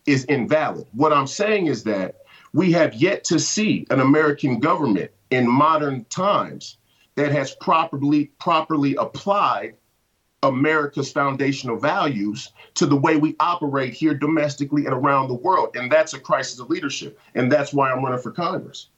is invalid. What I'm saying is that we have yet to see an American government in modern times that has properly properly applied America's foundational values to the way we operate here domestically and around the world. And that's a crisis of leadership. And that's why I'm running for Congress.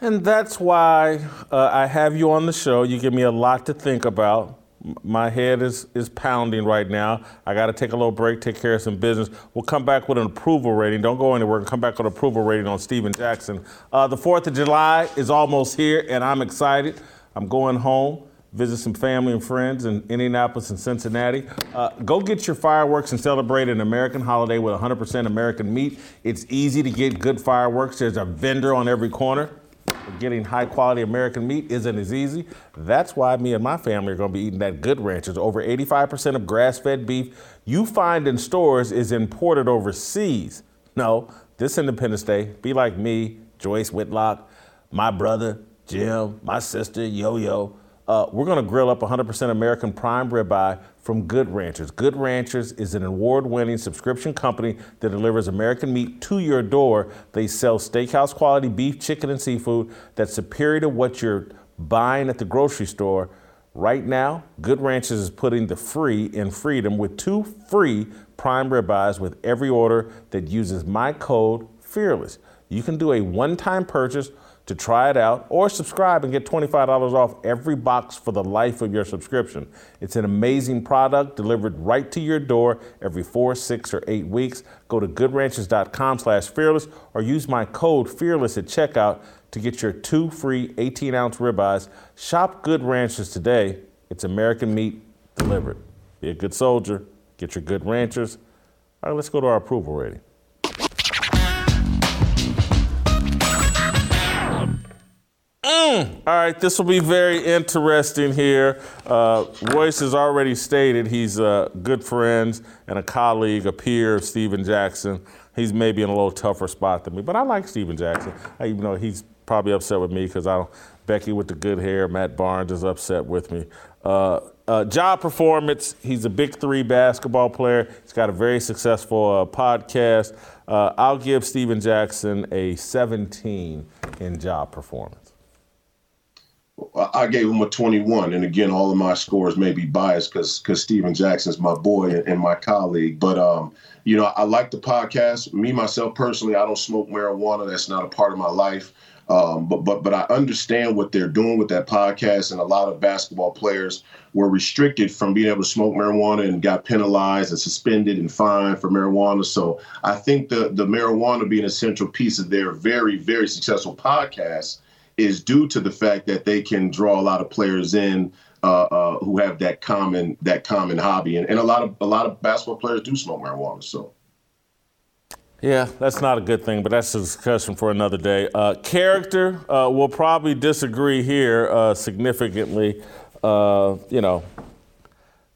And that's why uh, I have you on the show. You give me a lot to think about. My head is, is pounding right now. I got to take a little break, take care of some business. We'll come back with an approval rating. Don't go anywhere. We'll come back with an approval rating on Stephen Jackson. Uh, the 4th of July is almost here, and I'm excited. I'm going home visit some family and friends in Indianapolis and Cincinnati. Uh, go get your fireworks and celebrate an American holiday with 100% American meat. It's easy to get good fireworks. There's a vendor on every corner. Getting high quality American meat isn't as easy. That's why me and my family are going to be eating that Good Ranchers. Over 85% of grass fed beef you find in stores is imported overseas. No, this Independence Day, be like me, Joyce Whitlock, my brother, Jim, my sister, Yo Yo uh, we're going to grill up 100% American prime ribeye from Good Ranchers. Good Ranchers is an award winning subscription company that delivers American meat to your door. They sell steakhouse quality beef, chicken, and seafood that's superior to what you're buying at the grocery store. Right now, Good Ranchers is putting the free in freedom with two free prime ribeyes with every order that uses my code FEARLESS. You can do a one time purchase to try it out or subscribe and get $25 off every box for the life of your subscription. It's an amazing product delivered right to your door every four, six, or eight weeks. Go to goodranchers.com slash fearless or use my code fearless at checkout to get your two free 18 ounce ribeyes. Shop Good Ranchers today. It's American meat delivered. Be a good soldier. Get your Good Ranchers. All right, let's go to our approval rating. Mm. All right, this will be very interesting here. Uh, Royce has already stated he's a good friend and a colleague, a peer of Stephen Jackson. He's maybe in a little tougher spot than me, but I like Stephen Jackson, I, even though he's probably upset with me because I don't. Becky with the good hair, Matt Barnes is upset with me. Uh, uh, job performance, he's a big three basketball player. He's got a very successful uh, podcast. Uh, I'll give Stephen Jackson a 17 in job performance. I gave him a 21. And again, all of my scores may be biased because because Stephen Jackson's my boy and, and, my colleague. But um, you know, I like the podcast. Me myself personally, I don't smoke marijuana. That's not a part of my life. Um, but but but I understand what they're doing with that podcast, and a lot of basketball players were restricted from being able to smoke marijuana and got penalized and suspended and fined for marijuana. So I think the the marijuana being a central piece of their very very successful podcast is due to the fact that they can draw a lot of players in uh, uh, who have that common that common hobby, and, and a lot of a lot of basketball players do smoke marijuana. So. Yeah, that's not a good thing, but that's a discussion for another day. Uh, character, uh, we'll probably disagree here uh, significantly. Uh, you know,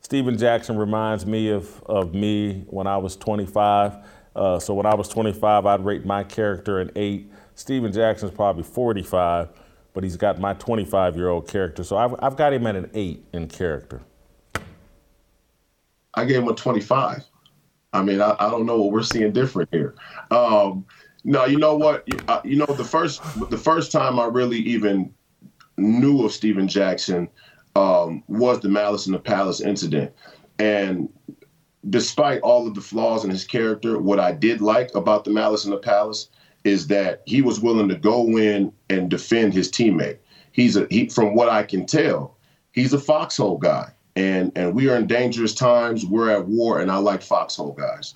Stephen Jackson reminds me of, of me when I was 25. Uh, so when I was 25, I'd rate my character an eight. Stephen Jackson's probably 45, but he's got my 25 year old character. So I've, I've got him at an eight in character. I gave him a 25. I mean, I, I don't know what we're seeing different here. Um, no, you know what? You, you know, the first the first time I really even knew of Stephen Jackson um, was the Malice in the Palace incident. And despite all of the flaws in his character, what I did like about the Malice in the Palace is that he was willing to go in and defend his teammate. He's a he from what I can tell, he's a foxhole guy. And and we are in dangerous times. We're at war, and I like foxhole guys.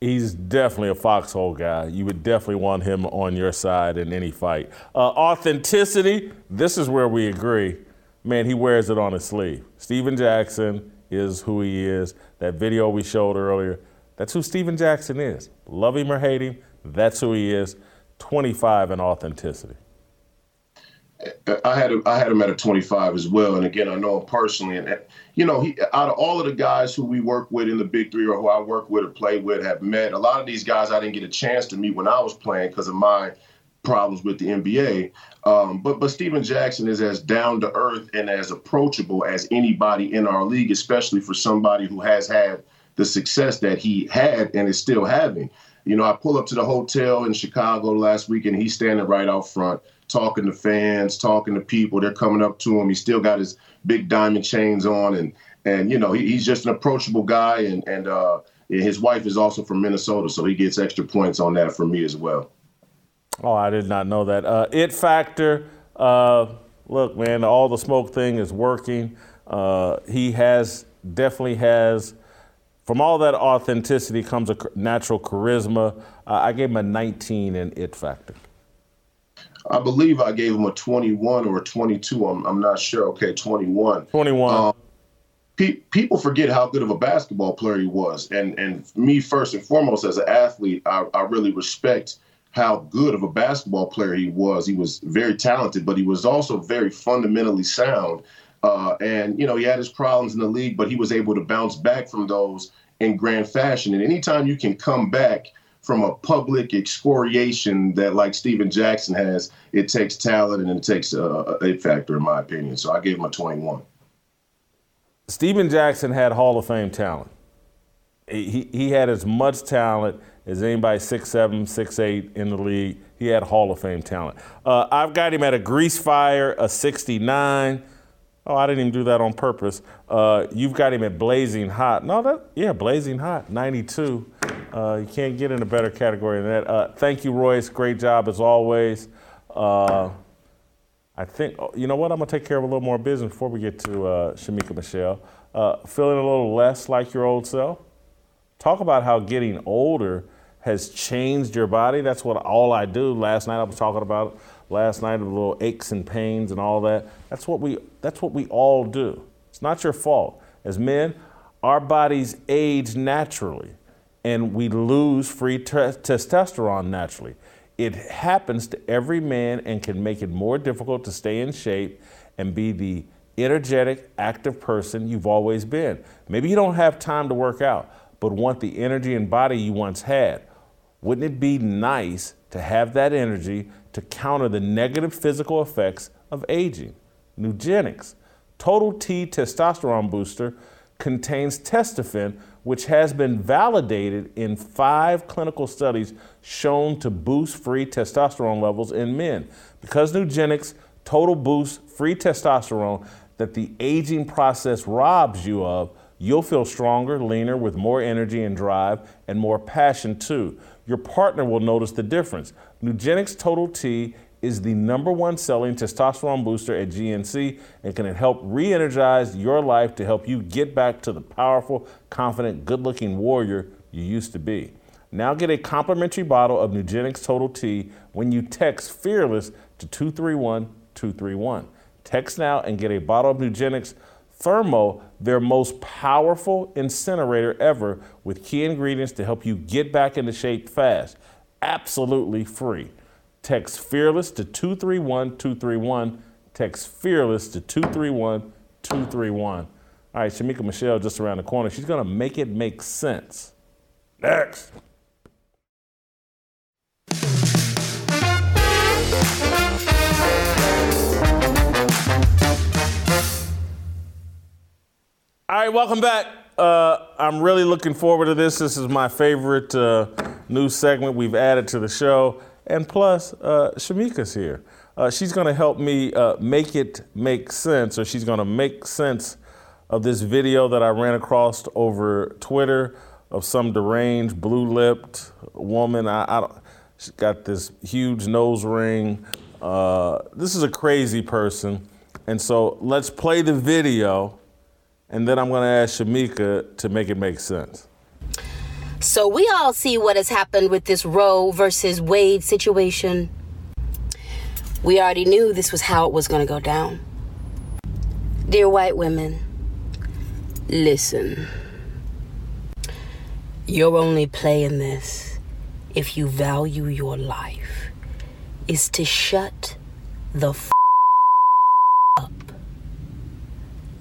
He's definitely a foxhole guy. You would definitely want him on your side in any fight. Uh, authenticity, this is where we agree. Man, he wears it on his sleeve. Stephen Jackson is who he is. That video we showed earlier, that's who Stephen Jackson is. Love him or hate him, that's who he is. 25 in authenticity. I had I had him at a 25 as well. And again, I know him personally. And, you know, he, out of all of the guys who we work with in the Big Three or who I work with or play with have met, a lot of these guys I didn't get a chance to meet when I was playing because of my problems with the NBA. Um, but but Stephen Jackson is as down to earth and as approachable as anybody in our league, especially for somebody who has had the success that he had and is still having. You know, I pull up to the hotel in Chicago last week and he's standing right out front talking to fans, talking to people. They're coming up to him. He's still got his big diamond chains on, and and you know he, he's just an approachable guy. And and uh, his wife is also from Minnesota, so he gets extra points on that for me as well. Oh, I did not know that. Uh, it factor. Uh, look, man, all the smoke thing is working. Uh, he has definitely has. From all that authenticity comes a natural charisma. Uh, I gave him a 19 in it factor. I believe I gave him a 21 or a 22. I'm, I'm not sure. Okay, 21. 21. Um, pe- people forget how good of a basketball player he was. And and me, first and foremost, as an athlete, I, I really respect how good of a basketball player he was. He was very talented, but he was also very fundamentally sound. Uh, and, you know, he had his problems in the league, but he was able to bounce back from those in grand fashion. And anytime you can come back – from a public excoriation that like Stephen Jackson has, it takes talent and it takes a, a factor, in my opinion. So I gave him a 21. Stephen Jackson had Hall of Fame talent. He, he had as much talent as anybody six seven, six eight in the league. He had Hall of Fame talent. Uh, I've got him at a grease fire, a 69. Oh, I didn't even do that on purpose. Uh, you've got him at blazing hot. No, that yeah, blazing hot, 92. Uh, you can't get in a better category than that. Uh, thank you, Royce. Great job as always. Uh, I think oh, you know what. I'm gonna take care of a little more business before we get to uh, Shemeka Michelle. Uh, feeling a little less like your old self. Talk about how getting older has changed your body. That's what all I do. Last night I was talking about last night of little aches and pains and all that. That's what we that's what we all do. It's not your fault. As men, our bodies age naturally and we lose free t- testosterone naturally. It happens to every man and can make it more difficult to stay in shape and be the energetic, active person you've always been. Maybe you don't have time to work out, but want the energy and body you once had. Wouldn't it be nice to have that energy to counter the negative physical effects of aging? Nugenix, Total T testosterone booster, contains testofen, which has been validated in five clinical studies shown to boost free testosterone levels in men. Because Nugenix Total boosts free testosterone that the aging process robs you of, you'll feel stronger, leaner, with more energy and drive, and more passion too. Your partner will notice the difference. Nugenix Total T is the number one selling testosterone booster at GNC and can help re energize your life to help you get back to the powerful, confident, good looking warrior you used to be. Now get a complimentary bottle of Nugenix Total T when you text Fearless to 231 231. Text now and get a bottle of Nugenix Thermo, their most powerful incinerator ever, with key ingredients to help you get back into shape fast. Absolutely free. Text Fearless to 231 231. Text Fearless to 231 231. All right, Shemeka Michelle just around the corner. She's going to make it make sense. Next. All right, welcome back. Uh, I'm really looking forward to this. This is my favorite uh, new segment we've added to the show. And plus, uh, Shemeka's here. Uh, she's going to help me uh, make it make sense, or she's going to make sense of this video that I ran across over Twitter of some deranged, blue lipped woman. I, I she's got this huge nose ring. Uh, this is a crazy person. And so let's play the video, and then I'm going to ask Shemeka to make it make sense. So we all see what has happened with this Roe versus Wade situation. We already knew this was how it was going to go down. Dear white women, listen. Your only play in this if you value your life, is to shut the f- up.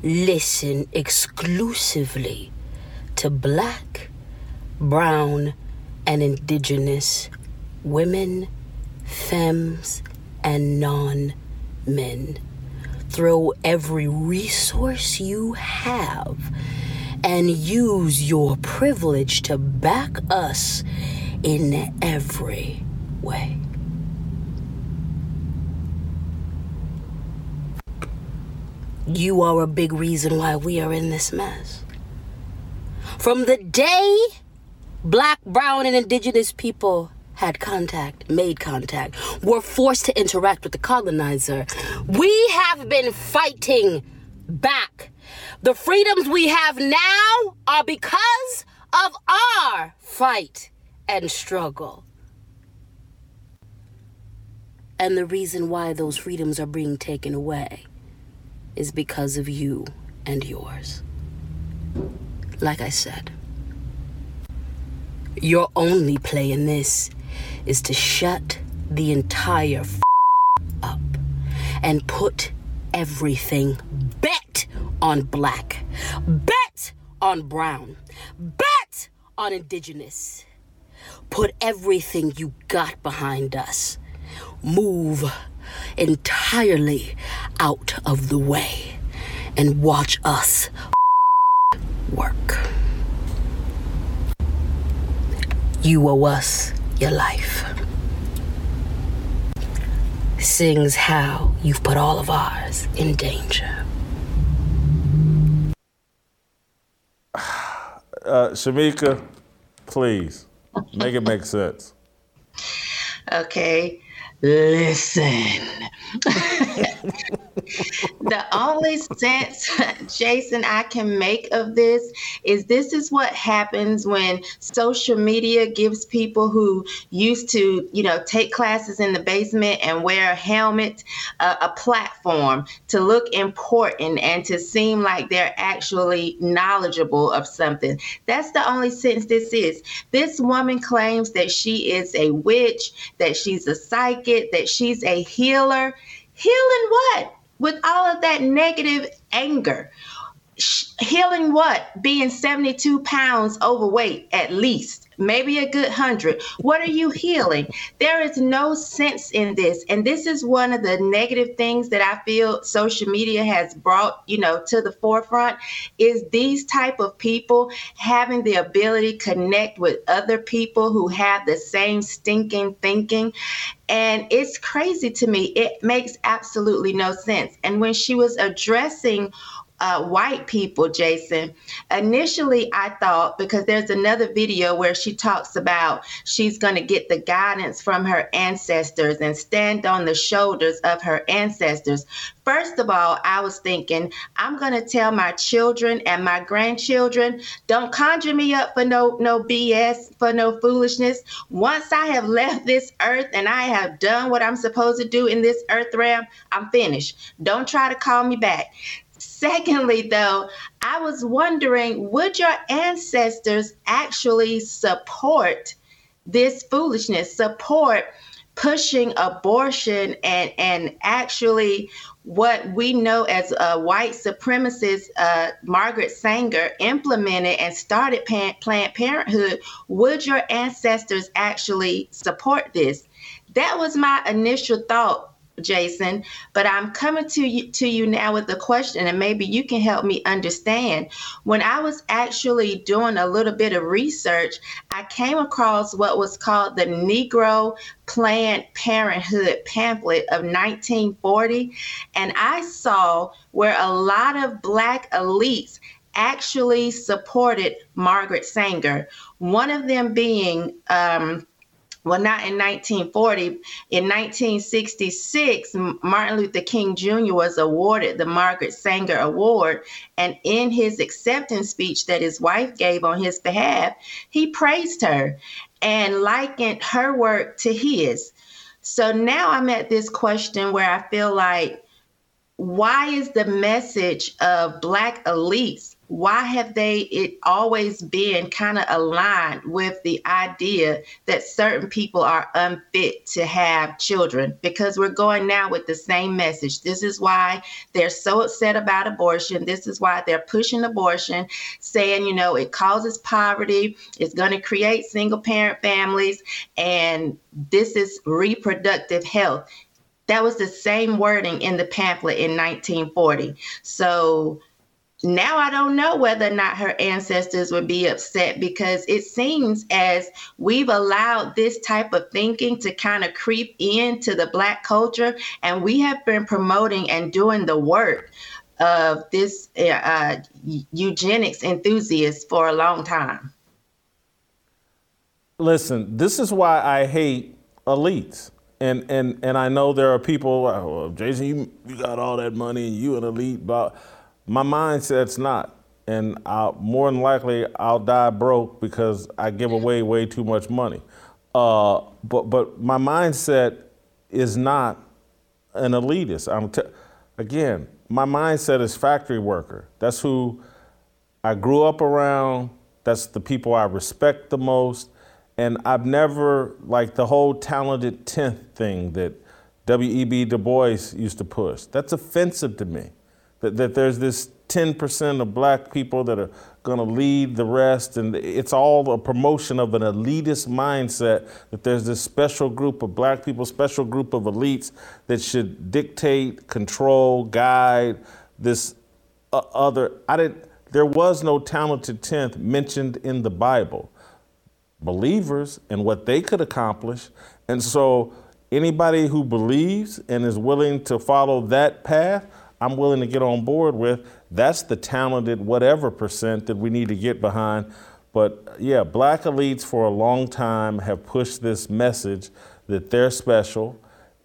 Listen exclusively to black, brown, and indigenous women, femmes, and non men. Throw every resource you have and use your privilege to back us in every way. You are a big reason why we are in this mess. From the day black, brown, and indigenous people had contact, made contact, were forced to interact with the colonizer, we have been fighting back. The freedoms we have now are because of our fight and struggle. And the reason why those freedoms are being taken away is because of you and yours. Like I said, your only play in this is to shut the entire f- up and put everything bet on black, bet on brown, bet on indigenous. Put everything you got behind us. Move entirely out of the way and watch us work. You owe us your life. Sings how you've put all of ours in danger. Uh, Shemeka, please make it make sense. Okay, listen. the only sense, Jason, I can make of this is this is what happens when social media gives people who used to, you know, take classes in the basement and wear a helmet uh, a platform to look important and to seem like they're actually knowledgeable of something. That's the only sense this is. This woman claims that she is a witch, that she's a psychic, that she's a healer. Healing what? With all of that negative anger. Healing what? Being 72 pounds overweight at least. Maybe a good hundred. What are you healing? There is no sense in this. And this is one of the negative things that I feel social media has brought, you know, to the forefront is these type of people having the ability to connect with other people who have the same stinking thinking. And it's crazy to me. It makes absolutely no sense. And when she was addressing uh, white people, Jason. Initially, I thought because there's another video where she talks about she's going to get the guidance from her ancestors and stand on the shoulders of her ancestors. First of all, I was thinking, I'm going to tell my children and my grandchildren, don't conjure me up for no no BS, for no foolishness. Once I have left this earth and I have done what I'm supposed to do in this earth realm, I'm finished. Don't try to call me back. Secondly, though, I was wondering would your ancestors actually support this foolishness, support pushing abortion and, and actually what we know as a white supremacist uh, Margaret Sanger implemented and started Pan- Planned Parenthood? Would your ancestors actually support this? That was my initial thought Jason, but I'm coming to you to you now with a question, and maybe you can help me understand. When I was actually doing a little bit of research, I came across what was called the Negro Planned Parenthood pamphlet of 1940, and I saw where a lot of black elites actually supported Margaret Sanger. One of them being um, well, not in 1940. In 1966, Martin Luther King Jr. was awarded the Margaret Sanger Award. And in his acceptance speech that his wife gave on his behalf, he praised her and likened her work to his. So now I'm at this question where I feel like, why is the message of Black elites why have they it always been kind of aligned with the idea that certain people are unfit to have children? Because we're going now with the same message. This is why they're so upset about abortion. This is why they're pushing abortion saying you know it causes poverty it's going to create single parent families and this is reproductive health. That was the same wording in the pamphlet in 1940 so now I don't know whether or not her ancestors would be upset because it seems as we've allowed this type of thinking to kind of creep into the Black culture, and we have been promoting and doing the work of this uh, uh eugenics enthusiast for a long time. Listen, this is why I hate elites. And, and, and I know there are people, well, Jason, you, you got all that money and you an elite, but my mindset's not. And I'll, more than likely, I'll die broke because I give away way too much money. Uh, but, but my mindset is not an elitist. I'm t- again, my mindset is factory worker. That's who I grew up around. That's the people I respect the most. And I've never, like the whole talented 10th thing that W.E.B. Du Bois used to push, that's offensive to me that, that there's this 10% of black people that are going to lead the rest. And it's all a promotion of an elitist mindset that there's this special group of black people, special group of elites that should dictate, control, guide this uh, other. I didn't, there was no talented 10th mentioned in the Bible. Believers and what they could accomplish. And so anybody who believes and is willing to follow that path, I'm willing to get on board with. That's the talented whatever percent that we need to get behind. But yeah, black elites for a long time have pushed this message that they're special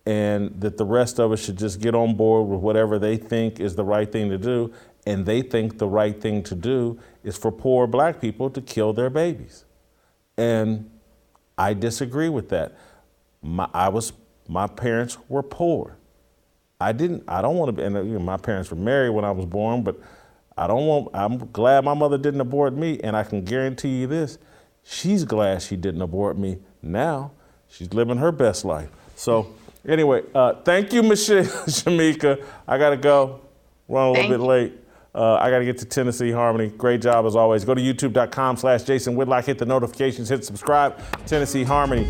and that the rest of us should just get on board with whatever they think is the right thing to do. And they think the right thing to do is for poor black people to kill their babies. And I disagree with that. My, I was, my parents were poor. I didn't. I don't want to be. And you know, my parents were married when I was born, but I don't want. I'm glad my mother didn't abort me, and I can guarantee you this: she's glad she didn't abort me. Now she's living her best life. So anyway, uh, thank you, Michelle Shemeka. I gotta go. Run a little thank bit late. Uh, I got to get to Tennessee Harmony. Great job as always. Go to youtube.com slash Jason Whitlock. Hit the notifications. Hit subscribe. Tennessee Harmony.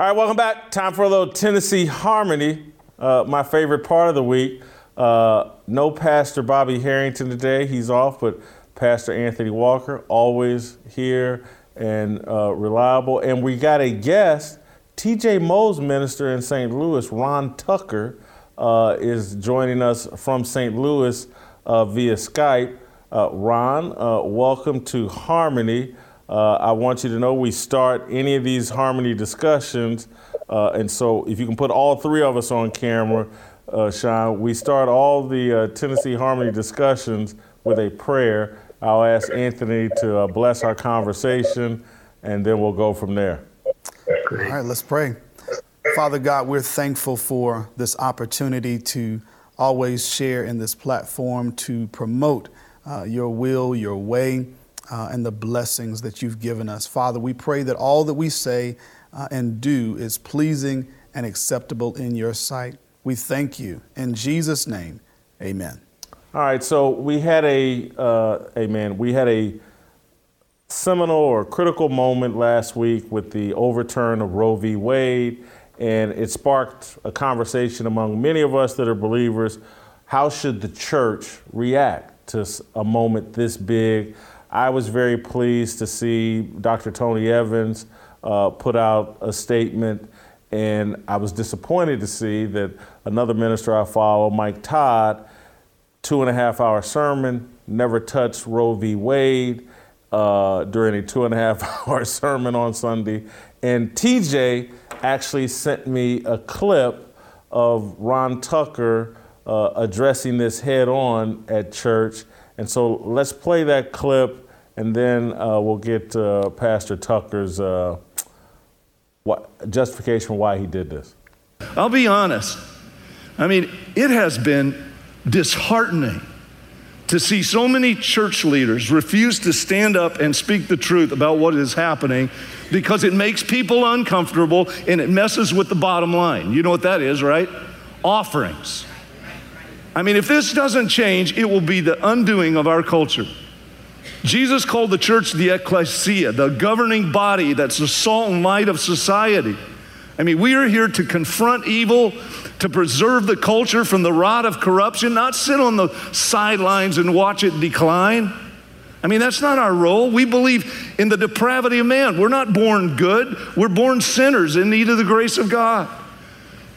All right, welcome back. Time for a little Tennessee Harmony, uh, my favorite part of the week. Uh, no Pastor Bobby Harrington today, he's off, but Pastor Anthony Walker, always here and uh, reliable. And we got a guest, TJ Moe's minister in St. Louis, Ron Tucker, uh, is joining us from St. Louis uh, via Skype. Uh, Ron, welcome to Harmony. Uh, I want you to know we start any of these harmony discussions, uh, and so if you can put all three of us on camera, uh, Sean, we start all the uh, Tennessee harmony discussions with a prayer. I'll ask Anthony to uh, bless our conversation, and then we'll go from there. All right, let's pray. Father God, we're thankful for this opportunity to always share in this platform to promote uh, your will, your way uh, and the blessings that you've given us. Father, we pray that all that we say uh, and do is pleasing and acceptable in your sight. We thank you. In Jesus' name, amen. All right, so we had a, uh, amen, we had a seminal or critical moment last week with the overturn of Roe v. Wade, and it sparked a conversation among many of us that are believers. How should the church react to a moment this big? I was very pleased to see Dr. Tony Evans uh, put out a statement, and I was disappointed to see that another minister I follow, Mike Todd, two and a half hour sermon, never touched Roe v. Wade uh, during a two and a half hour sermon on Sunday. And TJ actually sent me a clip of Ron Tucker uh, addressing this head on at church. And so let's play that clip and then uh, we'll get uh, Pastor Tucker's uh, what, justification why he did this. I'll be honest. I mean, it has been disheartening to see so many church leaders refuse to stand up and speak the truth about what is happening because it makes people uncomfortable and it messes with the bottom line. You know what that is, right? Offerings. I mean, if this doesn't change, it will be the undoing of our culture. Jesus called the church the ecclesia, the governing body that's the salt and light of society. I mean, we are here to confront evil, to preserve the culture from the rot of corruption, not sit on the sidelines and watch it decline. I mean, that's not our role. We believe in the depravity of man. We're not born good, we're born sinners in need of the grace of God.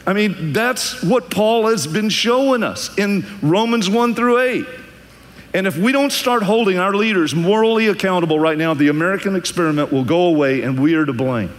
I mean, that's what Paul has been showing us in Romans 1 through 8. And if we don't start holding our leaders morally accountable right now, the American experiment will go away and we are to blame.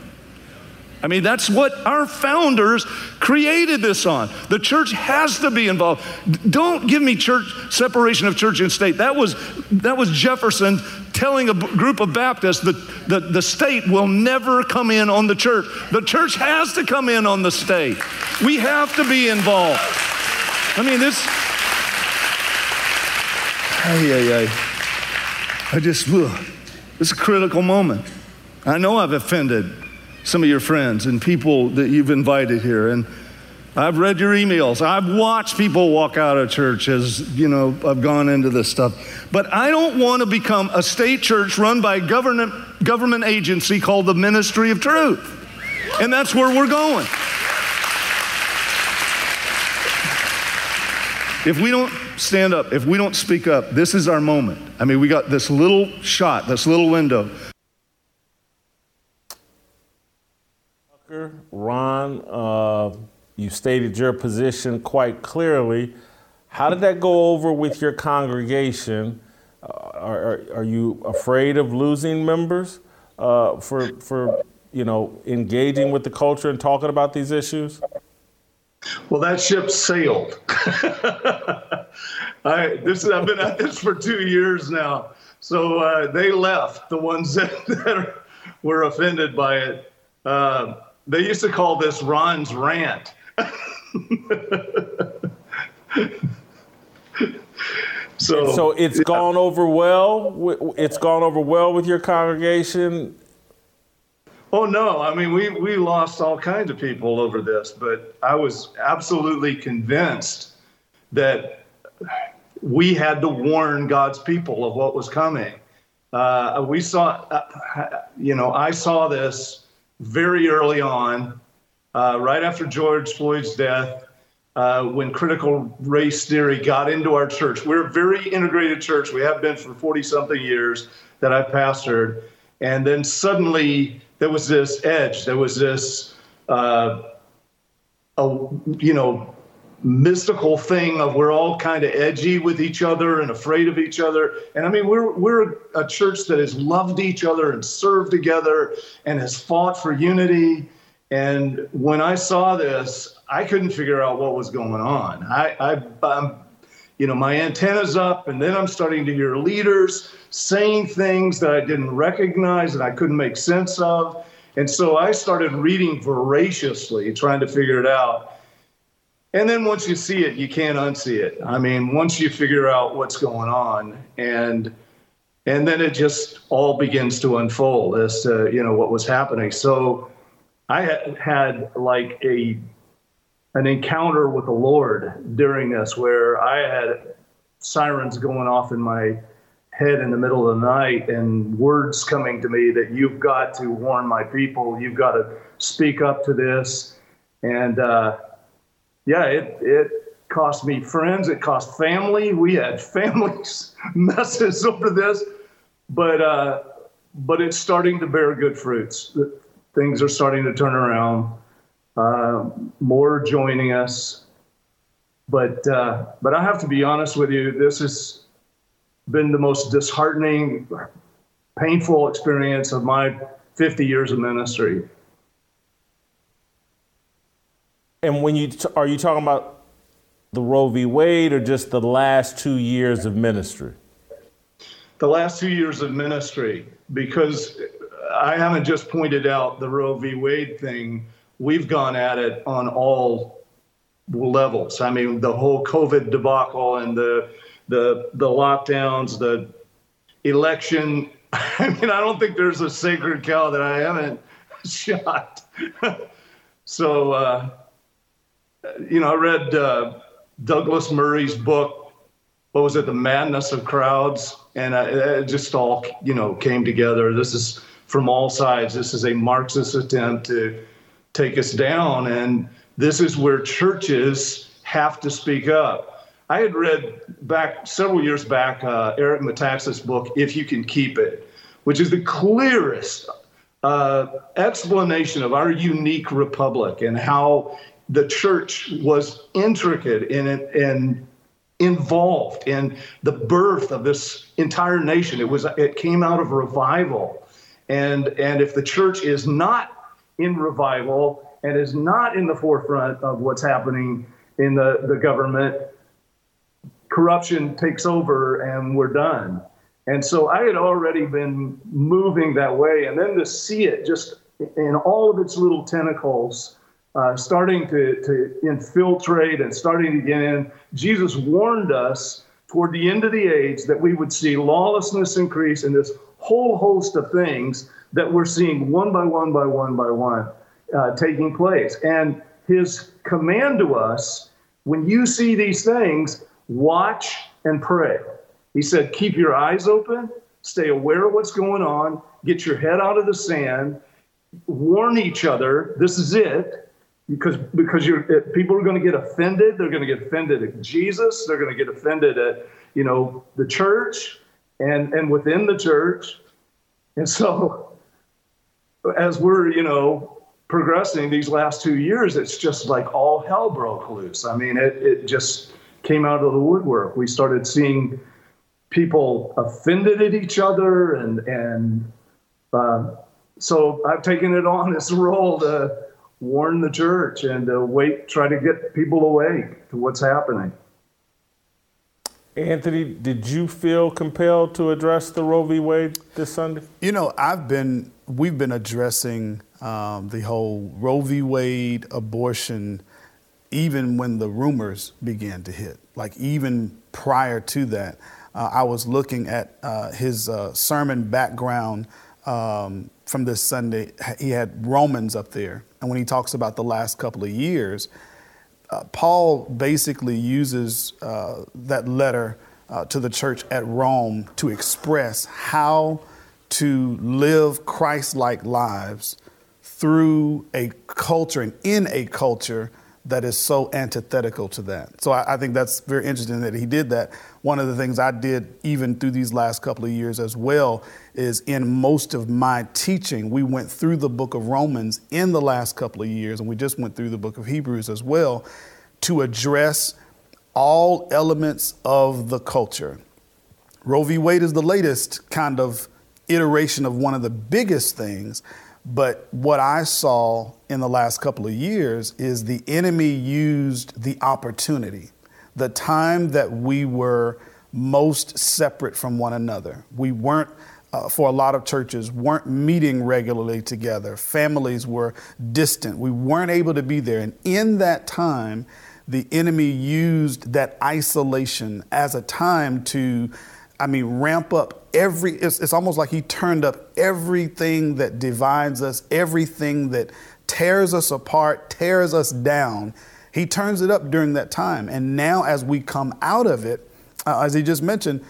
I mean, that's what our founders created this on. The church has to be involved. Don't give me church separation of church and state. That was, that was Jefferson telling a group of Baptists that the, the state will never come in on the church. The church has to come in on the state. We have to be involved. I mean, this. Ay, ay, ay. I just, ugh, it's a critical moment. I know I've offended some of your friends and people that you've invited here. And I've read your emails. I've watched people walk out of church as, you know, I've gone into this stuff. But I don't want to become a state church run by a government, government agency called the Ministry of Truth. And that's where we're going. If we don't stand up, if we don't speak up, this is our moment. I mean, we got this little shot, this little window. Ron, uh, you stated your position quite clearly. How did that go over with your congregation? Uh, are, are, you afraid of losing members uh, for, for you know engaging with the culture and talking about these issues? Well, that ship sailed. I, this, I've been at this for two years now. So uh, they left, the ones that, that were offended by it. Uh, they used to call this Ron's rant. so, so it's yeah. gone over well. It's gone over well with your congregation. Oh no! I mean, we we lost all kinds of people over this, but I was absolutely convinced that we had to warn God's people of what was coming. Uh, we saw, uh, you know, I saw this very early on, uh, right after George Floyd's death, uh, when critical race theory got into our church. We're a very integrated church. We have been for 40 something years that I've pastored. And then suddenly there was this edge, there was this, uh, a, you know, mystical thing of we're all kind of edgy with each other and afraid of each other. And I mean, we're we're a church that has loved each other and served together and has fought for unity. And when I saw this, I couldn't figure out what was going on. I, I I'm, you know, my antennas up, and then I'm starting to hear leaders saying things that I didn't recognize and I couldn't make sense of. And so I started reading voraciously, trying to figure it out. And then once you see it, you can't unsee it. I mean, once you figure out what's going on, and and then it just all begins to unfold as to you know what was happening. So I had, had like a an encounter with the Lord during this, where I had sirens going off in my head in the middle of the night and words coming to me that you've got to warn my people, you've got to speak up to this, and. Uh, yeah, it, it cost me friends, it cost family. We had families messes over this. but uh, but it's starting to bear good fruits. Things are starting to turn around. Uh, more joining us, but uh, but I have to be honest with you. This has been the most disheartening, painful experience of my 50 years of ministry. And when you t- are you talking about the Roe v. Wade or just the last two years of ministry? The last two years of ministry, because I haven't just pointed out the Roe v. Wade thing. We've gone at it on all levels. I mean, the whole COVID debacle and the the the lockdowns, the election. I mean, I don't think there's a sacred cow that I haven't shot. so, uh, you know, I read uh, Douglas Murray's book. What was it? The Madness of Crowds, and I, it just all you know came together. This is from all sides. This is a Marxist attempt to take us down, and this is where churches have to speak up. I had read back several years back uh, Eric Metaxas' book, If You Can Keep It, which is the clearest uh, explanation of our unique republic and how the church was intricate in it and involved in the birth of this entire nation. It was it came out of revival, and and if the church is not in revival and is not in the forefront of what's happening in the, the government, corruption takes over and we're done. And so I had already been moving that way. And then to see it just in all of its little tentacles, uh, starting to, to infiltrate and starting to get in, Jesus warned us toward the end of the age that we would see lawlessness increase and this whole host of things that we're seeing one by one by one by one uh, taking place. And his command to us when you see these things, watch and pray. He said, keep your eyes open, stay aware of what's going on, get your head out of the sand, warn each other. This is it. Because because you're people are going to get offended. They're going to get offended at Jesus. They're going to get offended at you know the church and and within the church. And so as we're you know progressing these last two years, it's just like all hell broke loose. I mean, it, it just came out of the woodwork. We started seeing people offended at each other, and and uh, so I've taken it on this role to warn the church and to wait, try to get people awake to what's happening. Anthony, did you feel compelled to address the Roe v. Wade this Sunday? You know, I've been, we've been addressing um, the whole Roe v. Wade abortion even when the rumors began to hit. Like, even prior to that, uh, I was looking at uh, his uh, sermon background um, from this Sunday. He had Romans up there. And when he talks about the last couple of years, uh, Paul basically uses uh, that letter uh, to the church at Rome to express how to live Christ like lives through a culture and in a culture that is so antithetical to that. So I, I, think that's very interesting that he did that. One of the things I did even through these last couple of years as well is in most of my teaching, we went through the book of Romans in the last couple of years, and we just went through the book of Hebrews as well to address all elements of the culture. Roe v. Wade is the latest kind of iteration of one of the biggest things but what I saw in the last couple of years is the enemy used the opportunity, the time that we were most separate from one another. We weren't, uh, for a lot of churches, weren't meeting regularly together. Families were distant. We weren't able to be there. And in that time, the enemy used that isolation as a time to I mean, ramp up every, it's, it's, almost like he turned up everything that divides us, everything that tears us apart, tears us down. He turns it up during that time. And now, as we come out of it, uh, as he just mentioned,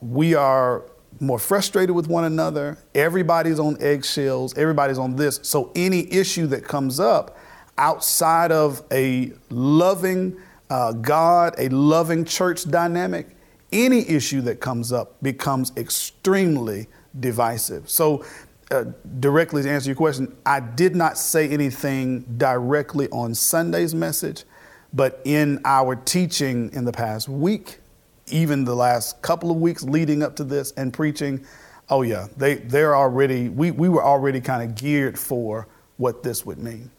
we are more frustrated with one another. Everybody's on eggshells, everybody's on this. So, any issue that comes up outside of a loving uh, God, a loving church dynamic, any issue that comes up becomes extremely divisive. So, uh, directly to answer your question, I did not say anything directly on Sunday's message, but in our teaching in the past week, even the last couple of weeks leading up to this and preaching, oh yeah, they they're already we we were already kind of geared for what this would mean.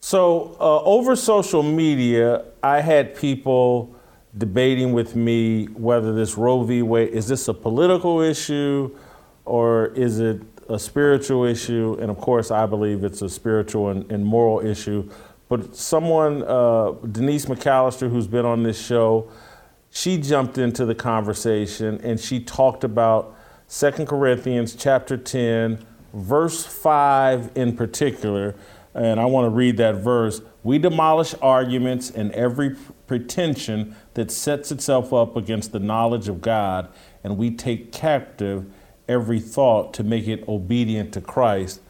So uh, over social media, I had people debating with me whether this Roe v. Wade is this a political issue or is it a spiritual issue? And of course, I believe it's a spiritual and, and moral issue. But someone, uh, Denise McAllister, who's been on this show, she jumped into the conversation and she talked about 2 Corinthians chapter 10, verse 5 in particular. And I want to read that verse. We demolish arguments and every pretension that sets itself up against the knowledge of God, and we take captive every thought to make it obedient to Christ.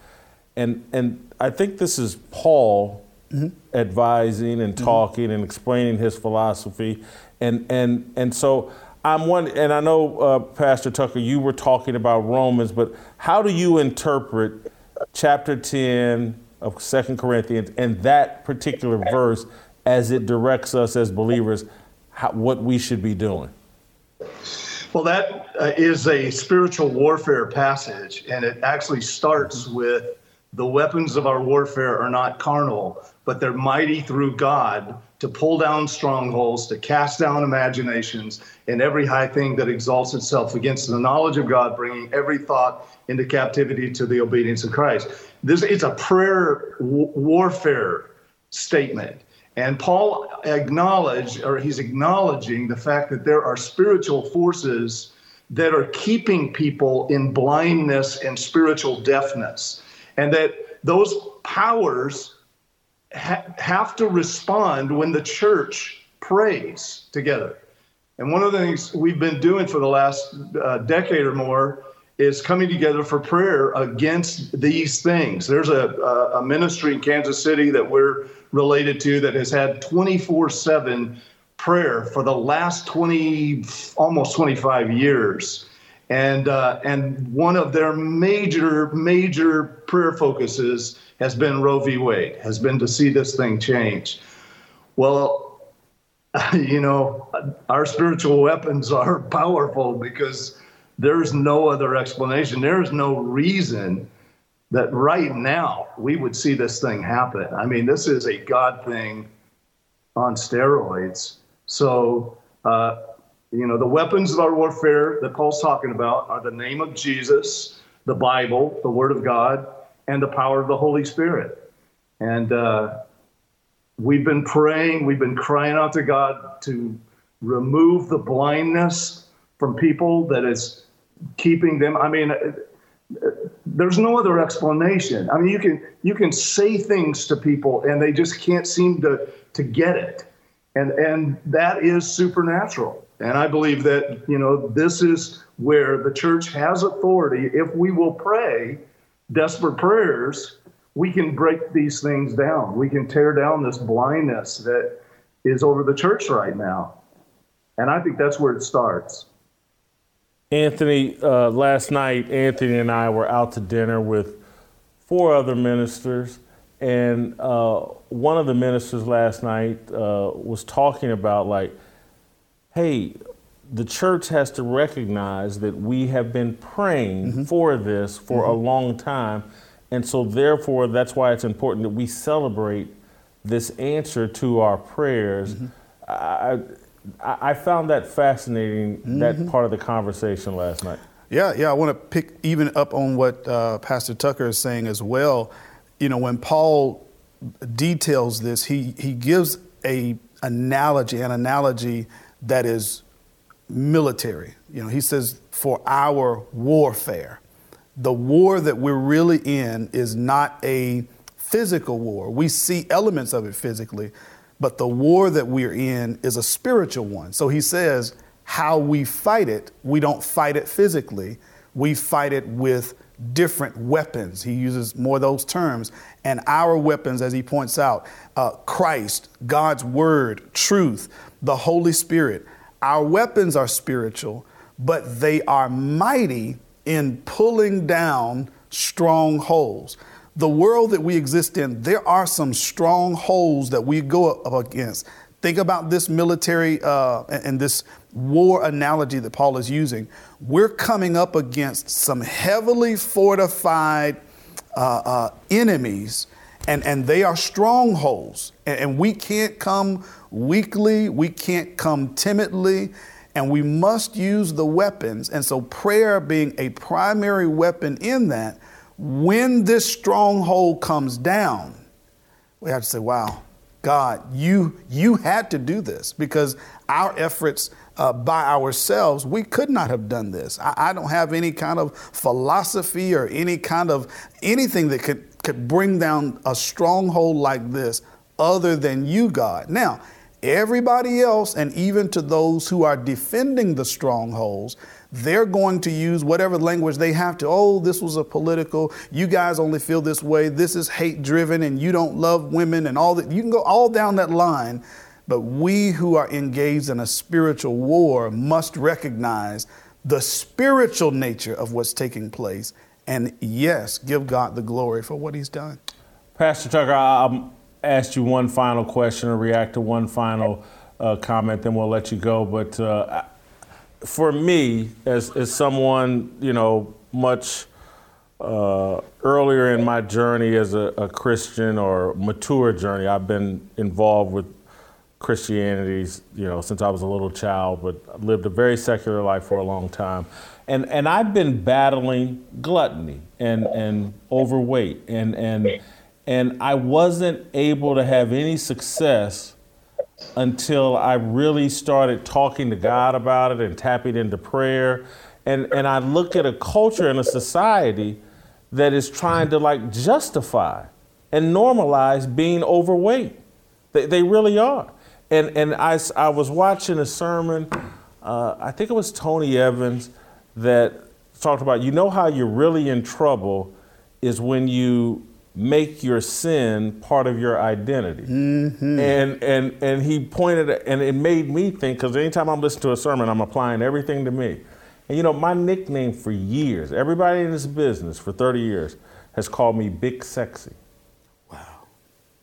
And, and I think this is Paul mm-hmm. advising and mm-hmm. talking mm-hmm. and explaining his philosophy. And, and, and so I'm one, and I know, uh, Pastor Tucker, you were talking about Romans, but how do you interpret chapter 10 of Second Corinthians and that particular verse as it directs us as believers how, what we should be doing? Well, that uh, is a spiritual warfare passage, and it actually starts with the weapons of our warfare are not carnal, but they're mighty through God to pull down strongholds, to cast down imaginations, and every high thing that exalts itself against the knowledge of God, bringing every thought into captivity to the obedience of Christ. This it's a prayer w- warfare statement. And Paul acknowledged, or he's acknowledging the fact that there are spiritual forces that are keeping people in blindness and spiritual deafness, and that those powers ha- have to respond when the church prays together. And one of the things we've been doing for the last uh, decade or more is coming together for prayer against these things. There's a, a, ministry in Kansas City that we're related to that has had 24 7 prayer for the last 20, almost 25 years. And, uh, and one of their major, major prayer focuses has been Roe v. Wade, has been to see this thing change. Well, you know, our spiritual weapons are powerful because there's no other explanation. There is no reason that right now we would see this thing happen. I mean, this is a God thing on steroids. So, uh, you know, the weapons of our warfare that Paul's talking about are the name of Jesus, the Bible, the Word of God, and the power of the Holy Spirit. And uh, we've been praying, we've been crying out to God to remove the blindness from people that is keeping them. I mean, there's no other explanation. I mean, you can you can say things to people and they just can't seem to to get it, and and that is supernatural. And I believe that you know this is where the church has authority. If we will pray desperate prayers, we can break these things down. We can tear down this blindness that is over the church right now. And I think that's where it starts. Anthony, uh, last night, Anthony and I were out to dinner with four other ministers, and uh, one of the ministers last night uh, was talking about, like, hey, the church has to recognize that we have been praying mm-hmm. for this for mm-hmm. a long time. And so, therefore, that's why it's important that we celebrate this answer to our prayers. Mm-hmm. I, I found that fascinating, mm-hmm. that part of the conversation last night. Yeah, yeah. I want to pick even up on what uh, Pastor Tucker is saying as well. You know, when Paul details this, he, he gives a analogy, an analogy that is military. You know, he says, for our warfare. The war that we're really in is not a physical war. We see elements of it physically, but the war that we're in is a spiritual one. So he says, how we fight it, we don't fight it physically, we fight it with different weapons. He uses more of those terms. And our weapons, as he points out, uh, Christ, God's word, truth, the Holy Spirit. Our weapons are spiritual, but they are mighty in pulling down strongholds. The world that we exist in, there are some strongholds that we go up against. Think about this military uh, and this war analogy that Paul is using. We're coming up against some heavily fortified uh, uh, enemies, and, and they are strongholds. And, and we can't come weakly, we can't come timidly, and we must use the weapons. And so, prayer being a primary weapon in that, when this stronghold comes down, we have to say, wow, God, you, you had to do this because our efforts uh, by ourselves, we could not have done this. I, I, don't have any kind of philosophy or any kind of anything that could, could bring down a stronghold like this other than you, God. Now, everybody else, and even to those who are defending the strongholds, they're going to use whatever language they have to. Oh, this was a political, you guys only feel this way, this is hate driven, and you don't love women, and all that. You can go all down that line. But we who are engaged in a spiritual war must recognize the spiritual nature of what's taking place. And yes, give God the glory for what He's done. Pastor Tucker, I'll ask you one final question or react to one final uh, comment, then we'll let you go. But uh, for me, as, as someone, you know, much uh, earlier in my journey as a, a, Christian or mature journey, I've been involved with Christianity, you know, since I was a little child, but lived a very secular life for a long time. And, and I've been battling gluttony and, and overweight, and, and, and I wasn't able to have any success until I really started talking to God about it and tapping into prayer. And, and I look at a culture and a society that is trying to like justify and normalize being overweight. They, they really are. And, and I, I was watching a sermon, uh, I think it was Tony Evans, that talked about you know how you're really in trouble is when you make your sin part of your identity. Mm-hmm. And and and he pointed and it made me think because anytime I'm listening to a sermon, I'm applying everything to me. And you know, my nickname for years, everybody in this business for 30 years has called me Big Sexy. Wow.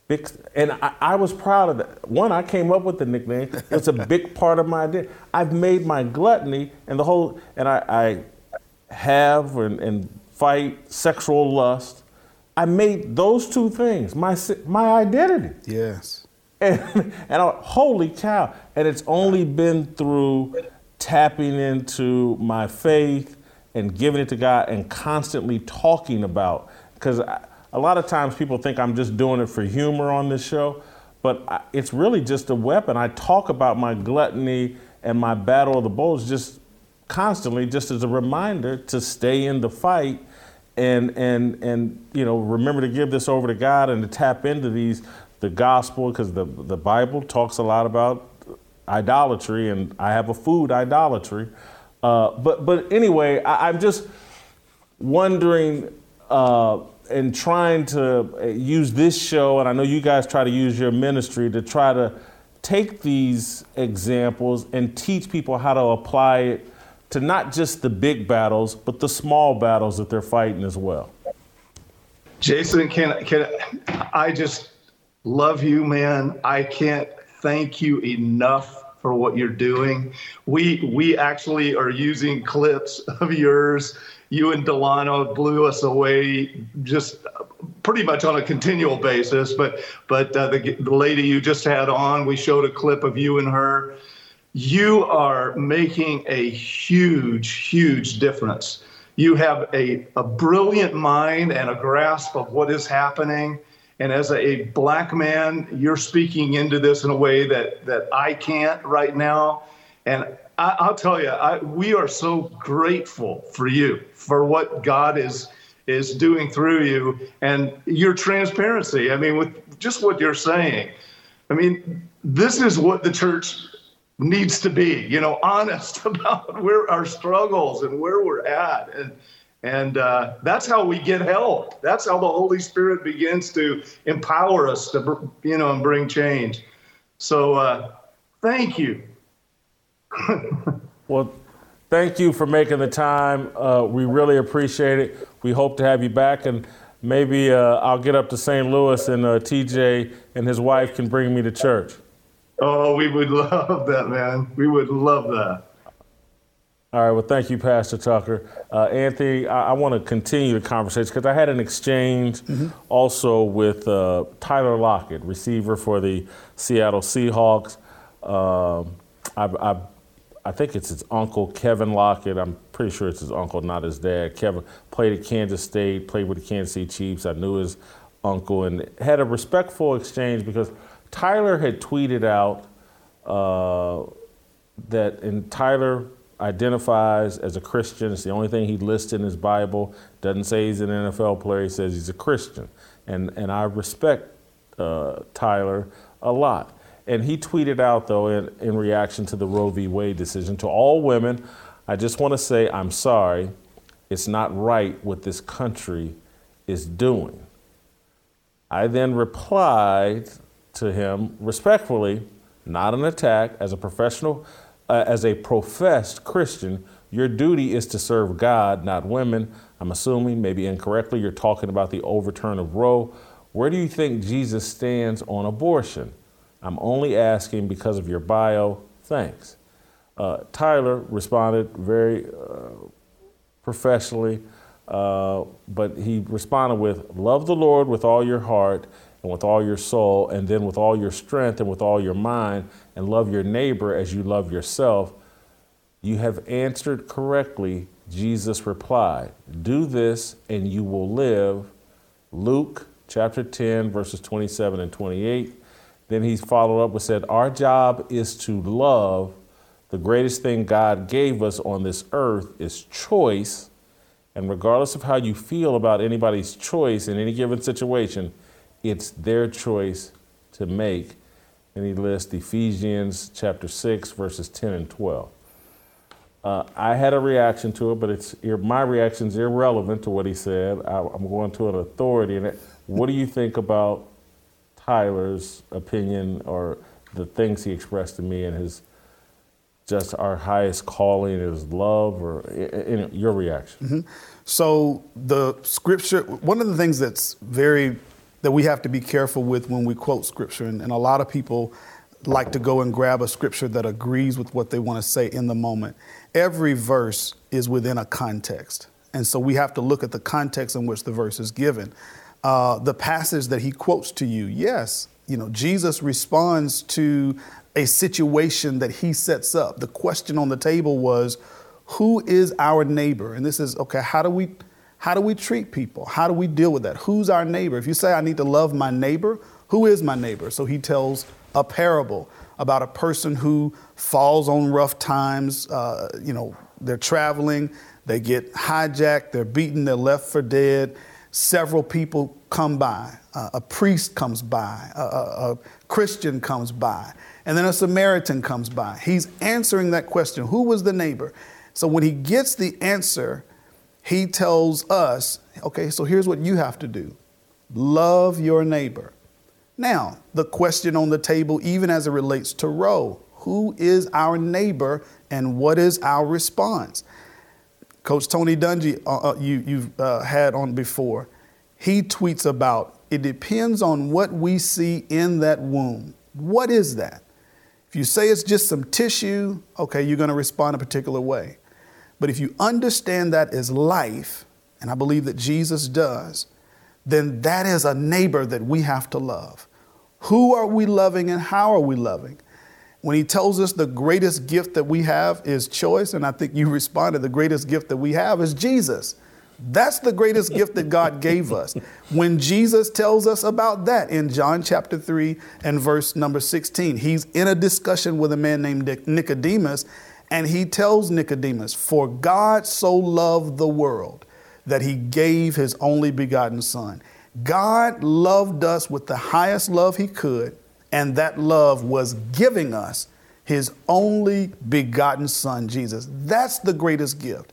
Big and I, I was proud of that. One, I came up with the nickname. It's a big part of my identity. I've made my gluttony and the whole and I, I have and, and fight sexual lust I made those two things my my identity. Yes. And, and I, holy cow! And it's only been through tapping into my faith and giving it to God and constantly talking about because a lot of times people think I'm just doing it for humor on this show, but I, it's really just a weapon. I talk about my gluttony and my battle of the bulls just constantly, just as a reminder to stay in the fight and and and you know remember to give this over to God and to tap into these the gospel because the the Bible talks a lot about idolatry and I have a food idolatry. Uh, but but anyway, I, am just wondering uh, and trying to uh, use this show, and I know you guys try to use your ministry to try to take these examples and teach people how to apply it to not just the big battles, but the small battles that they're fighting as well. Jason, can can I just love you, man? I can't thank you enough for what you're doing. We we actually are using clips of yours. You and Delano blew us away just pretty much on a continual basis. But but uh, the, the lady you just had on, we showed a clip of you and her you are making a huge, huge difference. You have a, a brilliant mind and a grasp of what is happening. And as a black man, you're speaking into this in a way that, that I can't right now. And I, will tell you, I, we are so grateful for you, for what God is is doing through you, and your transparency. I mean, with just what you're saying. I mean, this is what the church needs to be, you know, honest about where our struggles and where we're at. And and uh, that's how we get help. That's how the Holy Spirit begins to empower us to, you know, and bring change. So uh, thank you. well, thank you for making the time. Uh, we really appreciate it. We hope to have you back, and maybe uh, I'll get up to St. Louis and uh, TJ and his wife can bring me to church. Oh, we would love that, man. We would love that. All right. Well, thank you, Pastor Tucker. Uh, Anthony, I, I want to continue the conversation because I had an exchange mm-hmm. also with uh, Tyler Lockett, receiver for the Seattle Seahawks. Um, I, I, I, think it's his uncle, Kevin Lockett. I'm pretty sure it's his uncle, not his dad. Kevin played at Kansas State, played with the Kansas City Chiefs. I knew his uncle and had a respectful exchange because Tyler had tweeted out uh, that, and Tyler identifies as a Christian. It's the only thing he lists in his Bible. Doesn't say he's an NFL player. He says he's a Christian. And, and I respect uh, Tyler a lot. And he tweeted out, though, in, in reaction to the Roe v. Wade decision to all women, I just want to say I'm sorry. It's not right what this country is doing. I then replied to him respectfully, not an attack, as a professional uh, as a professed Christian, your duty is to serve God, not women. I'm assuming, maybe incorrectly, you're talking about the overturn of Roe. Where do you think Jesus stands on abortion? I'm only asking because of your bio. Thanks. Uh, Tyler responded very uh, professionally, uh, but he responded with Love the Lord with all your heart and with all your soul, and then with all your strength and with all your mind, and love your neighbor as you love yourself, you have answered correctly. Jesus replied, Do this and you will live. Luke chapter 10, verses 27 and 28. Then he followed up and said, Our job is to love. The greatest thing God gave us on this earth is choice. And regardless of how you feel about anybody's choice in any given situation, it's their choice to make. And he lists Ephesians chapter 6, verses 10 and 12. Uh, I had a reaction to it, but it's my reaction is irrelevant to what he said. I, am going to an authority. And what do you think about Tyler's opinion or the things he expressed to me and his just our highest calling is love, or your reaction? Mm-hmm. So the scripture, one of the things that's very that we have to be careful with when we quote scripture. And, and, a lot of people like to go and grab a scripture that agrees with what they want to say in the moment. Every verse is within a context. And so we have to look at the context in which the verse is given. Uh, the passage that he quotes to you, yes, you know, Jesus responds to a situation that he sets up. The question on the table was, who is our neighbor? And this is, okay, how do we how do we treat people? How do we deal with that? Who's our neighbor? If you say, I need to love my neighbor, who is my neighbor? So he tells a parable about a person who falls on rough times. Uh, you know, they're traveling, they get hijacked, they're beaten, they're left for dead. Several people come by. Uh, a priest comes by, a, a, a Christian comes by, and then a Samaritan comes by. He's answering that question who was the neighbor? So when he gets the answer, he tells us, okay, so here's what you have to do love your neighbor. Now, the question on the table, even as it relates to Roe, who is our neighbor and what is our response? Coach Tony Dungy, uh, uh, you, you've uh, had on before, he tweets about it depends on what we see in that womb. What is that? If you say it's just some tissue, okay, you're going to respond a particular way. But if you understand that as life, and I believe that Jesus does, then that is a neighbor that we have to love. Who are we loving and how are we loving? When he tells us the greatest gift that we have is choice, and I think you responded, the greatest gift that we have is Jesus. That's the greatest gift that God gave us. When Jesus tells us about that in John chapter 3 and verse number 16, he's in a discussion with a man named Nicodemus, and he tells Nicodemus, For God so loved the world that he gave his only begotten Son. God loved us with the highest love he could, and that love was giving us his only begotten Son, Jesus. That's the greatest gift.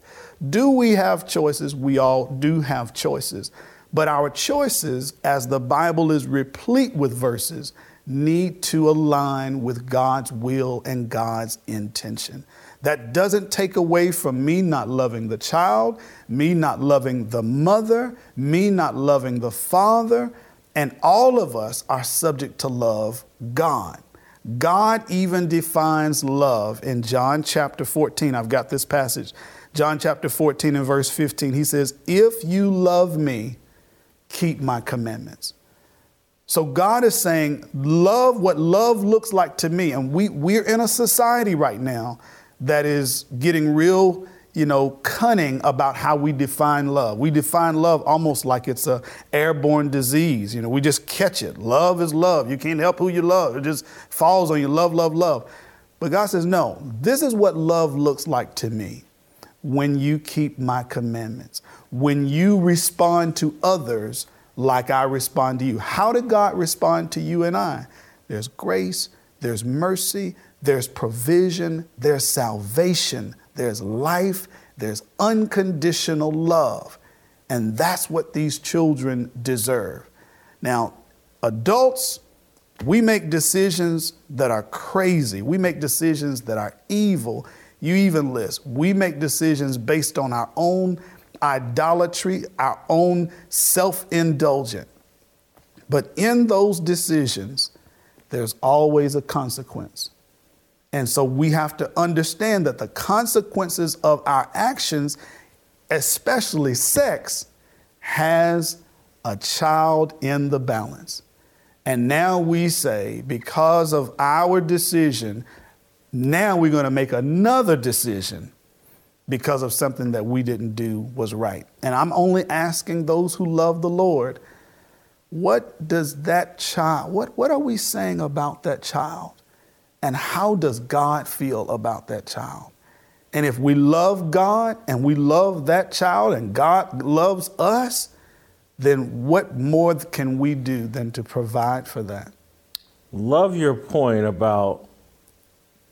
Do we have choices? We all do have choices. But our choices, as the Bible is replete with verses, need to align with God's will and God's intention. That doesn't take away from me not loving the child, me not loving the mother, me not loving the father, and all of us are subject to love God. God even defines love in John chapter 14. I've got this passage. John chapter 14 and verse 15. He says, If you love me, keep my commandments. So God is saying, love what love looks like to me. And we, we're in a society right now that is getting real, you know, cunning about how we define love. We define love almost like it's a airborne disease. You know, we just catch it. Love is love. You can't help who you love. It just falls on you. Love, love, love. But God says, no, this is what love looks like to me when you keep my commandments, when you respond to others like I respond to you. How did God respond to you and I? There's grace, there's mercy, there's provision, there's salvation, there's life, there's unconditional love. And that's what these children deserve. Now, adults, we make decisions that are crazy. We make decisions that are evil. You even list. We make decisions based on our own idolatry, our own self indulgent. But in those decisions, there's always a consequence. And so we have to understand that the consequences of our actions, especially sex, has a child in the balance. And now we say, because of our decision, now we're going to make another decision because of something that we didn't do was right. And I'm only asking those who love the Lord, what does that child, what, what are we saying about that child? And how does God feel about that child? And if we love God and we love that child and God loves us, then what more can we do than to provide for that? Love your point about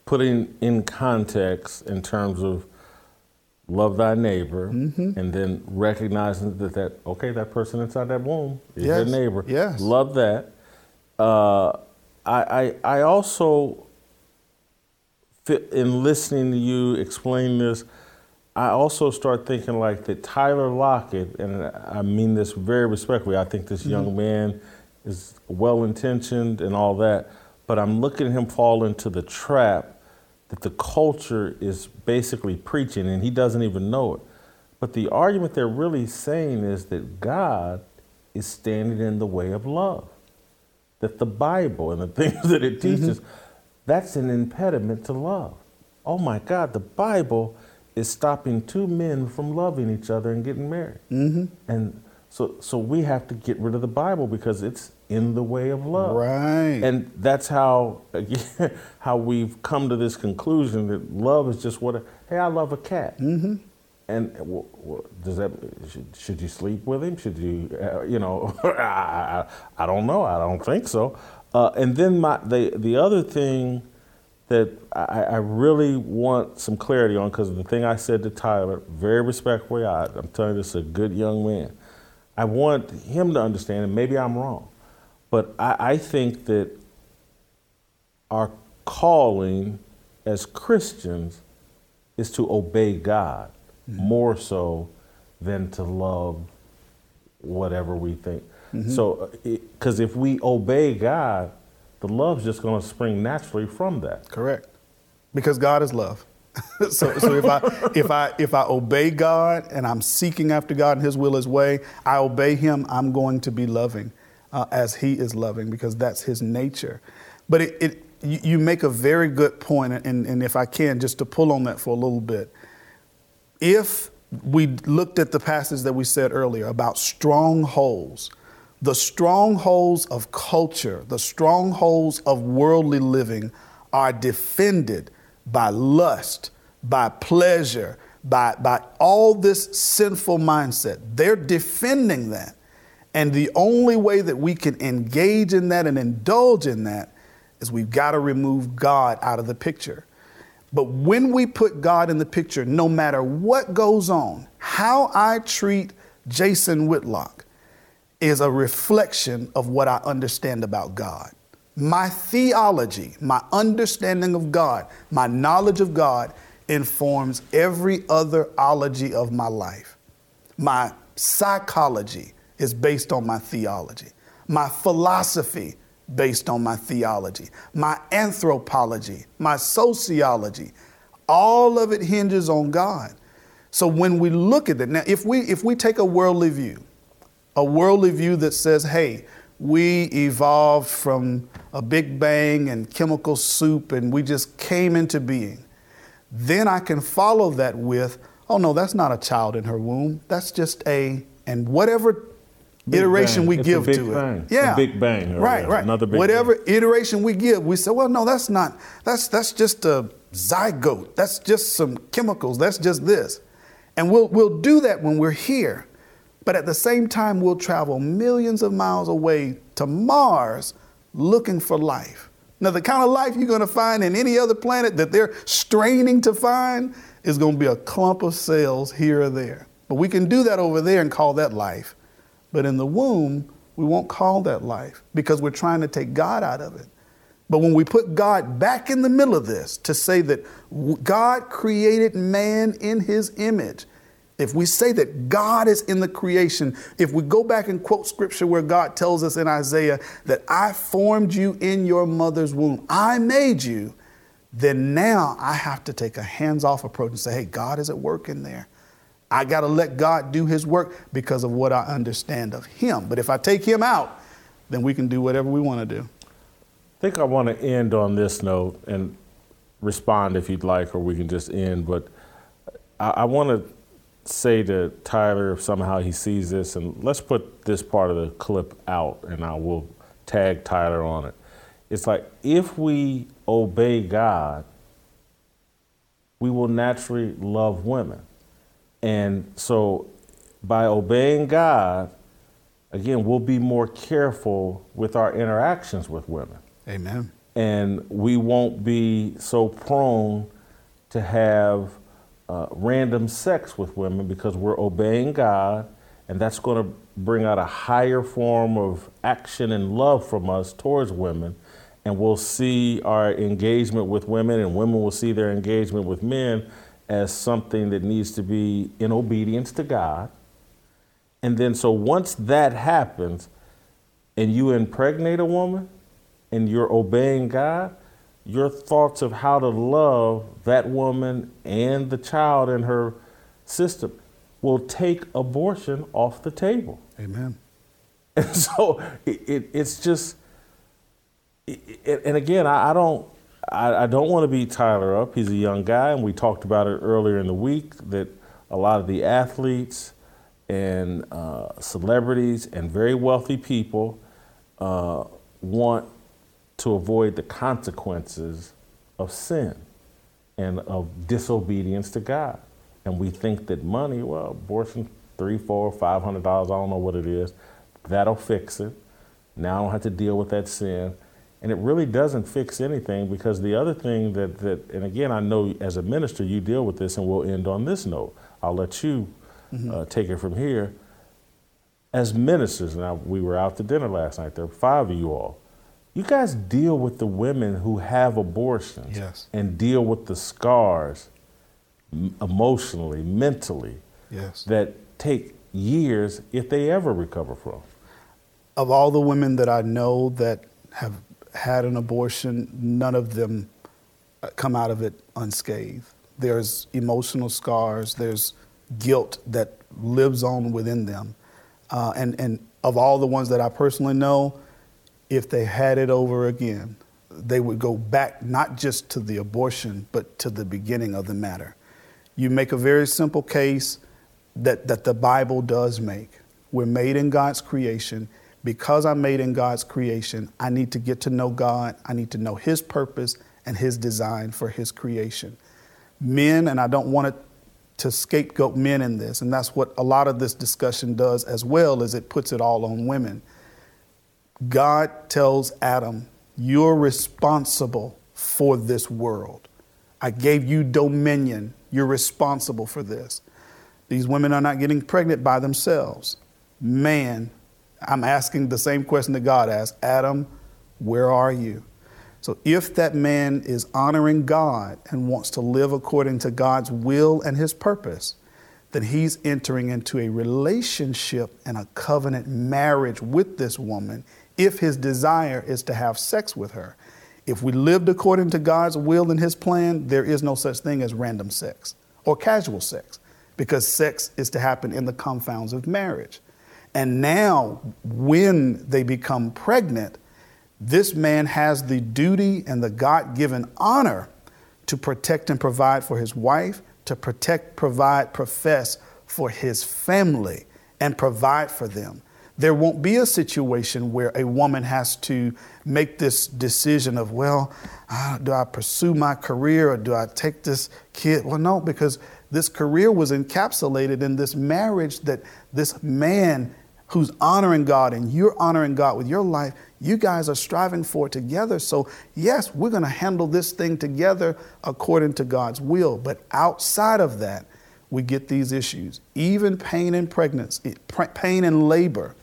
putting in context in terms of love thy neighbor, mm-hmm. and then recognizing that that okay, that person inside that womb is yes. your neighbor. Yes, love that. Uh, I, I I also in listening to you explain this. I also start thinking like that Tyler Lockett, and I mean this very respectfully. I think this mm-hmm. young man is well intentioned and all that, but I'm looking at him fall into the trap that the culture is basically preaching and he doesn't even know it. But the argument they're really saying is that God is standing in the way of love. That the Bible and the things that it mm-hmm. teaches, mm-hmm. That's an impediment to love. Oh my God, the Bible is stopping two men from loving each other and getting married. Mm-hmm. And so, so we have to get rid of the Bible because it's in the way of love. Right. And that's how again, how we've come to this conclusion that love is just what. A, hey, I love a cat. Mm-hmm. And w- w- does that should, should, you sleep with him? Should you, uh, you know, I, I, don't know. I don't think so. Uh, and then my the the other thing that I, I really want some clarity on because of the thing I said to Tyler, very respectfully, I, I'm telling you, this is a good young man. I want him to understand, and maybe I'm wrong but I, I think that our calling as Christians is to obey God mm-hmm. more so than to love whatever we think. Mm-hmm. So, because if we obey God, the love's just going to spring naturally from that. Correct. Because God is love. so, so if I if I if I obey God and I'm seeking after God and His will, His way, I obey Him. I'm going to be loving uh, as He is loving because that's His nature. But it, it you, you, make a very good point, and, and if I can, just to pull on that for a little bit. If we looked at the passage that we said earlier about strongholds, the strongholds of culture, the strongholds of worldly living are defended by lust, by pleasure, by, by all this sinful mindset. They're defending that. And the only way that we can engage in that and indulge in that is we've got to remove God out of the picture. But when we put God in the picture, no matter what goes on, how I treat Jason Whitlock is a reflection of what I understand about God. My theology, my understanding of God, my knowledge of God informs every other ology of my life. My psychology is based on my theology. My philosophy based on my theology. My anthropology, my sociology, all of it hinges on God. So when we look at it, now if we if we take a worldly view, a worldly view that says, hey, we evolved from a big bang and chemical soup and we just came into being, then I can follow that with, oh no, that's not a child in her womb. That's just a, and whatever Big iteration bang. we It's give big to bang. it. Yeah. A big bang, Right, right. another big Whatever iteration we give, we say, well, no, that's not, that's, that's just a zygote. That's just some chemicals. That's just this. And we'll, we'll do that when we're here. But at the same time, we'll travel millions of miles away to Mars looking for life. Now, the kind of life you're going to find in any other planet that they're straining to find is going to be a clump of cells here or there. But we can do that over there and call that life. But in the womb, we won't call that life because we're trying to take God out of it. But when we put God back in the middle of this to say that God created man in his image, if we say that God is in the creation, if we go back and quote scripture where God tells us in Isaiah that I formed you in your mother's womb, I made you, then now I have to take a hands off approach and say, hey, God is at work in there. I got to let God do his work because of what I understand of him. But if I take him out, then we can do whatever we want to do. I think I want to end on this note and respond if you'd like, or we can just end. But I, I want to say to Tyler, if somehow he sees this, and let's put this part of the clip out, and I will tag Tyler on it. It's like if we obey God, we will naturally love women. And so by obeying God, again, we'll be more careful with our interactions with women Amen. and we won't be so prone to have uh, random sex with women because we're obeying God, and that's going to bring out a higher form of action and love from us towards women. And we'll see our engagement with women, and women will see their engagement with men as something that needs to be in obedience to God. And then, so once that happens, and you impregnate a woman, and you're obeying God, your thoughts of how to love that woman and the child in her system will take abortion off the table. Amen. And so it, it, it's just, it, and again, I, I don't, I, I don't want to beat Tyler up. He's a young guy, and we talked about it earlier in the week that a lot of the athletes and uh, celebrities and very wealthy people uh, want to avoid the consequences of sin and of disobedience to God. And we think that money, well, abortion, three, four, five hundred dollars, I don't know what it is, that'll fix it. Now I don't have to deal with that sin. And it really doesn't fix anything because the other thing that, that and again, I know as a minister you deal with this, and we'll end on this note. I'll let you uh, take it from here. As ministers, now we were out to dinner last night, there were five of you all. You guys deal with the women who have abortions Yes. and deal with the scars emotionally, mentally, Yes. that take years if they ever recover from. Of all the women that I know that have had an abortion, none of them uh, come out of it unscathed. There's emotional scars, there's guilt that lives on within them. Uh, and, and of all the ones that I personally know, if they had it over again, they would go back not just to the abortion, but to the beginning of the matter. You make a very simple case that, that the Bible does make. We're made in God's creation. Because I'm made in God's creation, I need to get to know God. I need to know His purpose and His design for His creation. Men, and I don't want it to scapegoat men in this, and that's what a lot of this discussion does as well, is it puts it all on women. God tells Adam, You're responsible for this world. I gave you dominion. You're responsible for this. These women are not getting pregnant by themselves. Man, I'm asking the same question that God asked Adam, where are you? So if that man is honoring God and wants to live according to God's will and his purpose, then he's entering into a relationship and a covenant marriage with this woman if his desire is to have sex with her. If we lived according to God's will and his plan, there is no such thing as random sex or casual sex because sex is to happen in the confounds of marriage. And now, when they become pregnant, this man has the duty and the God given honor to protect and provide for his wife, to protect, provide, profess for his family, and provide for them. There won't be a situation where a woman has to make this decision of, well, do I pursue my career or do I take this kid? Well, no, because this career was encapsulated in this marriage that this man who's honoring God and you're honoring God with your life, you guys are striving for together. So, yes, we're going to handle this thing together according to God's will. But outside of that, we get these issues. Even pain and pregnancy, pain and labor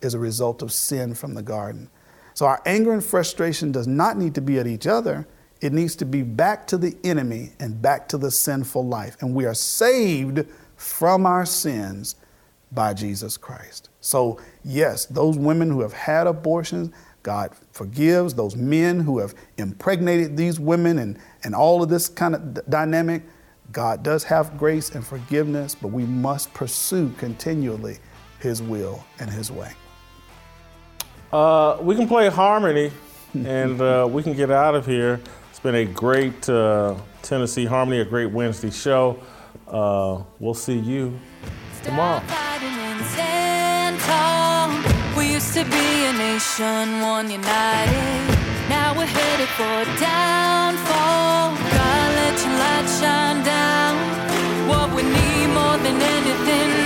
is a result of sin from the garden. So, our anger and frustration does not need to be at each other. It needs to be back to the enemy and back to the sinful life. And we are saved from our sins by Jesus Christ. So, yes, those women who have had abortions, God forgives. Those men who have impregnated these women and, and all of this kind of d- dynamic, God does have grace and forgiveness, but we must pursue continually His will and His way. Uh, we can play harmony and uh, we can get out of here. It's been a great uh, Tennessee Harmony, a great Wednesday show. Uh, we'll see you tomorrow. We used to be a nation, one united. Now we're headed for downfall. God, let your light shine down. What we need more than anything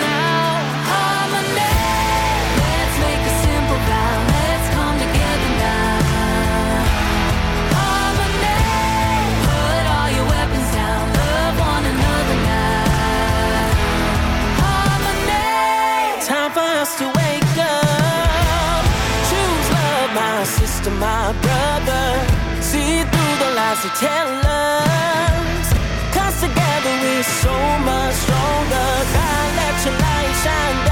to tell us. Cause together we're so much stronger. God, let your light shine down.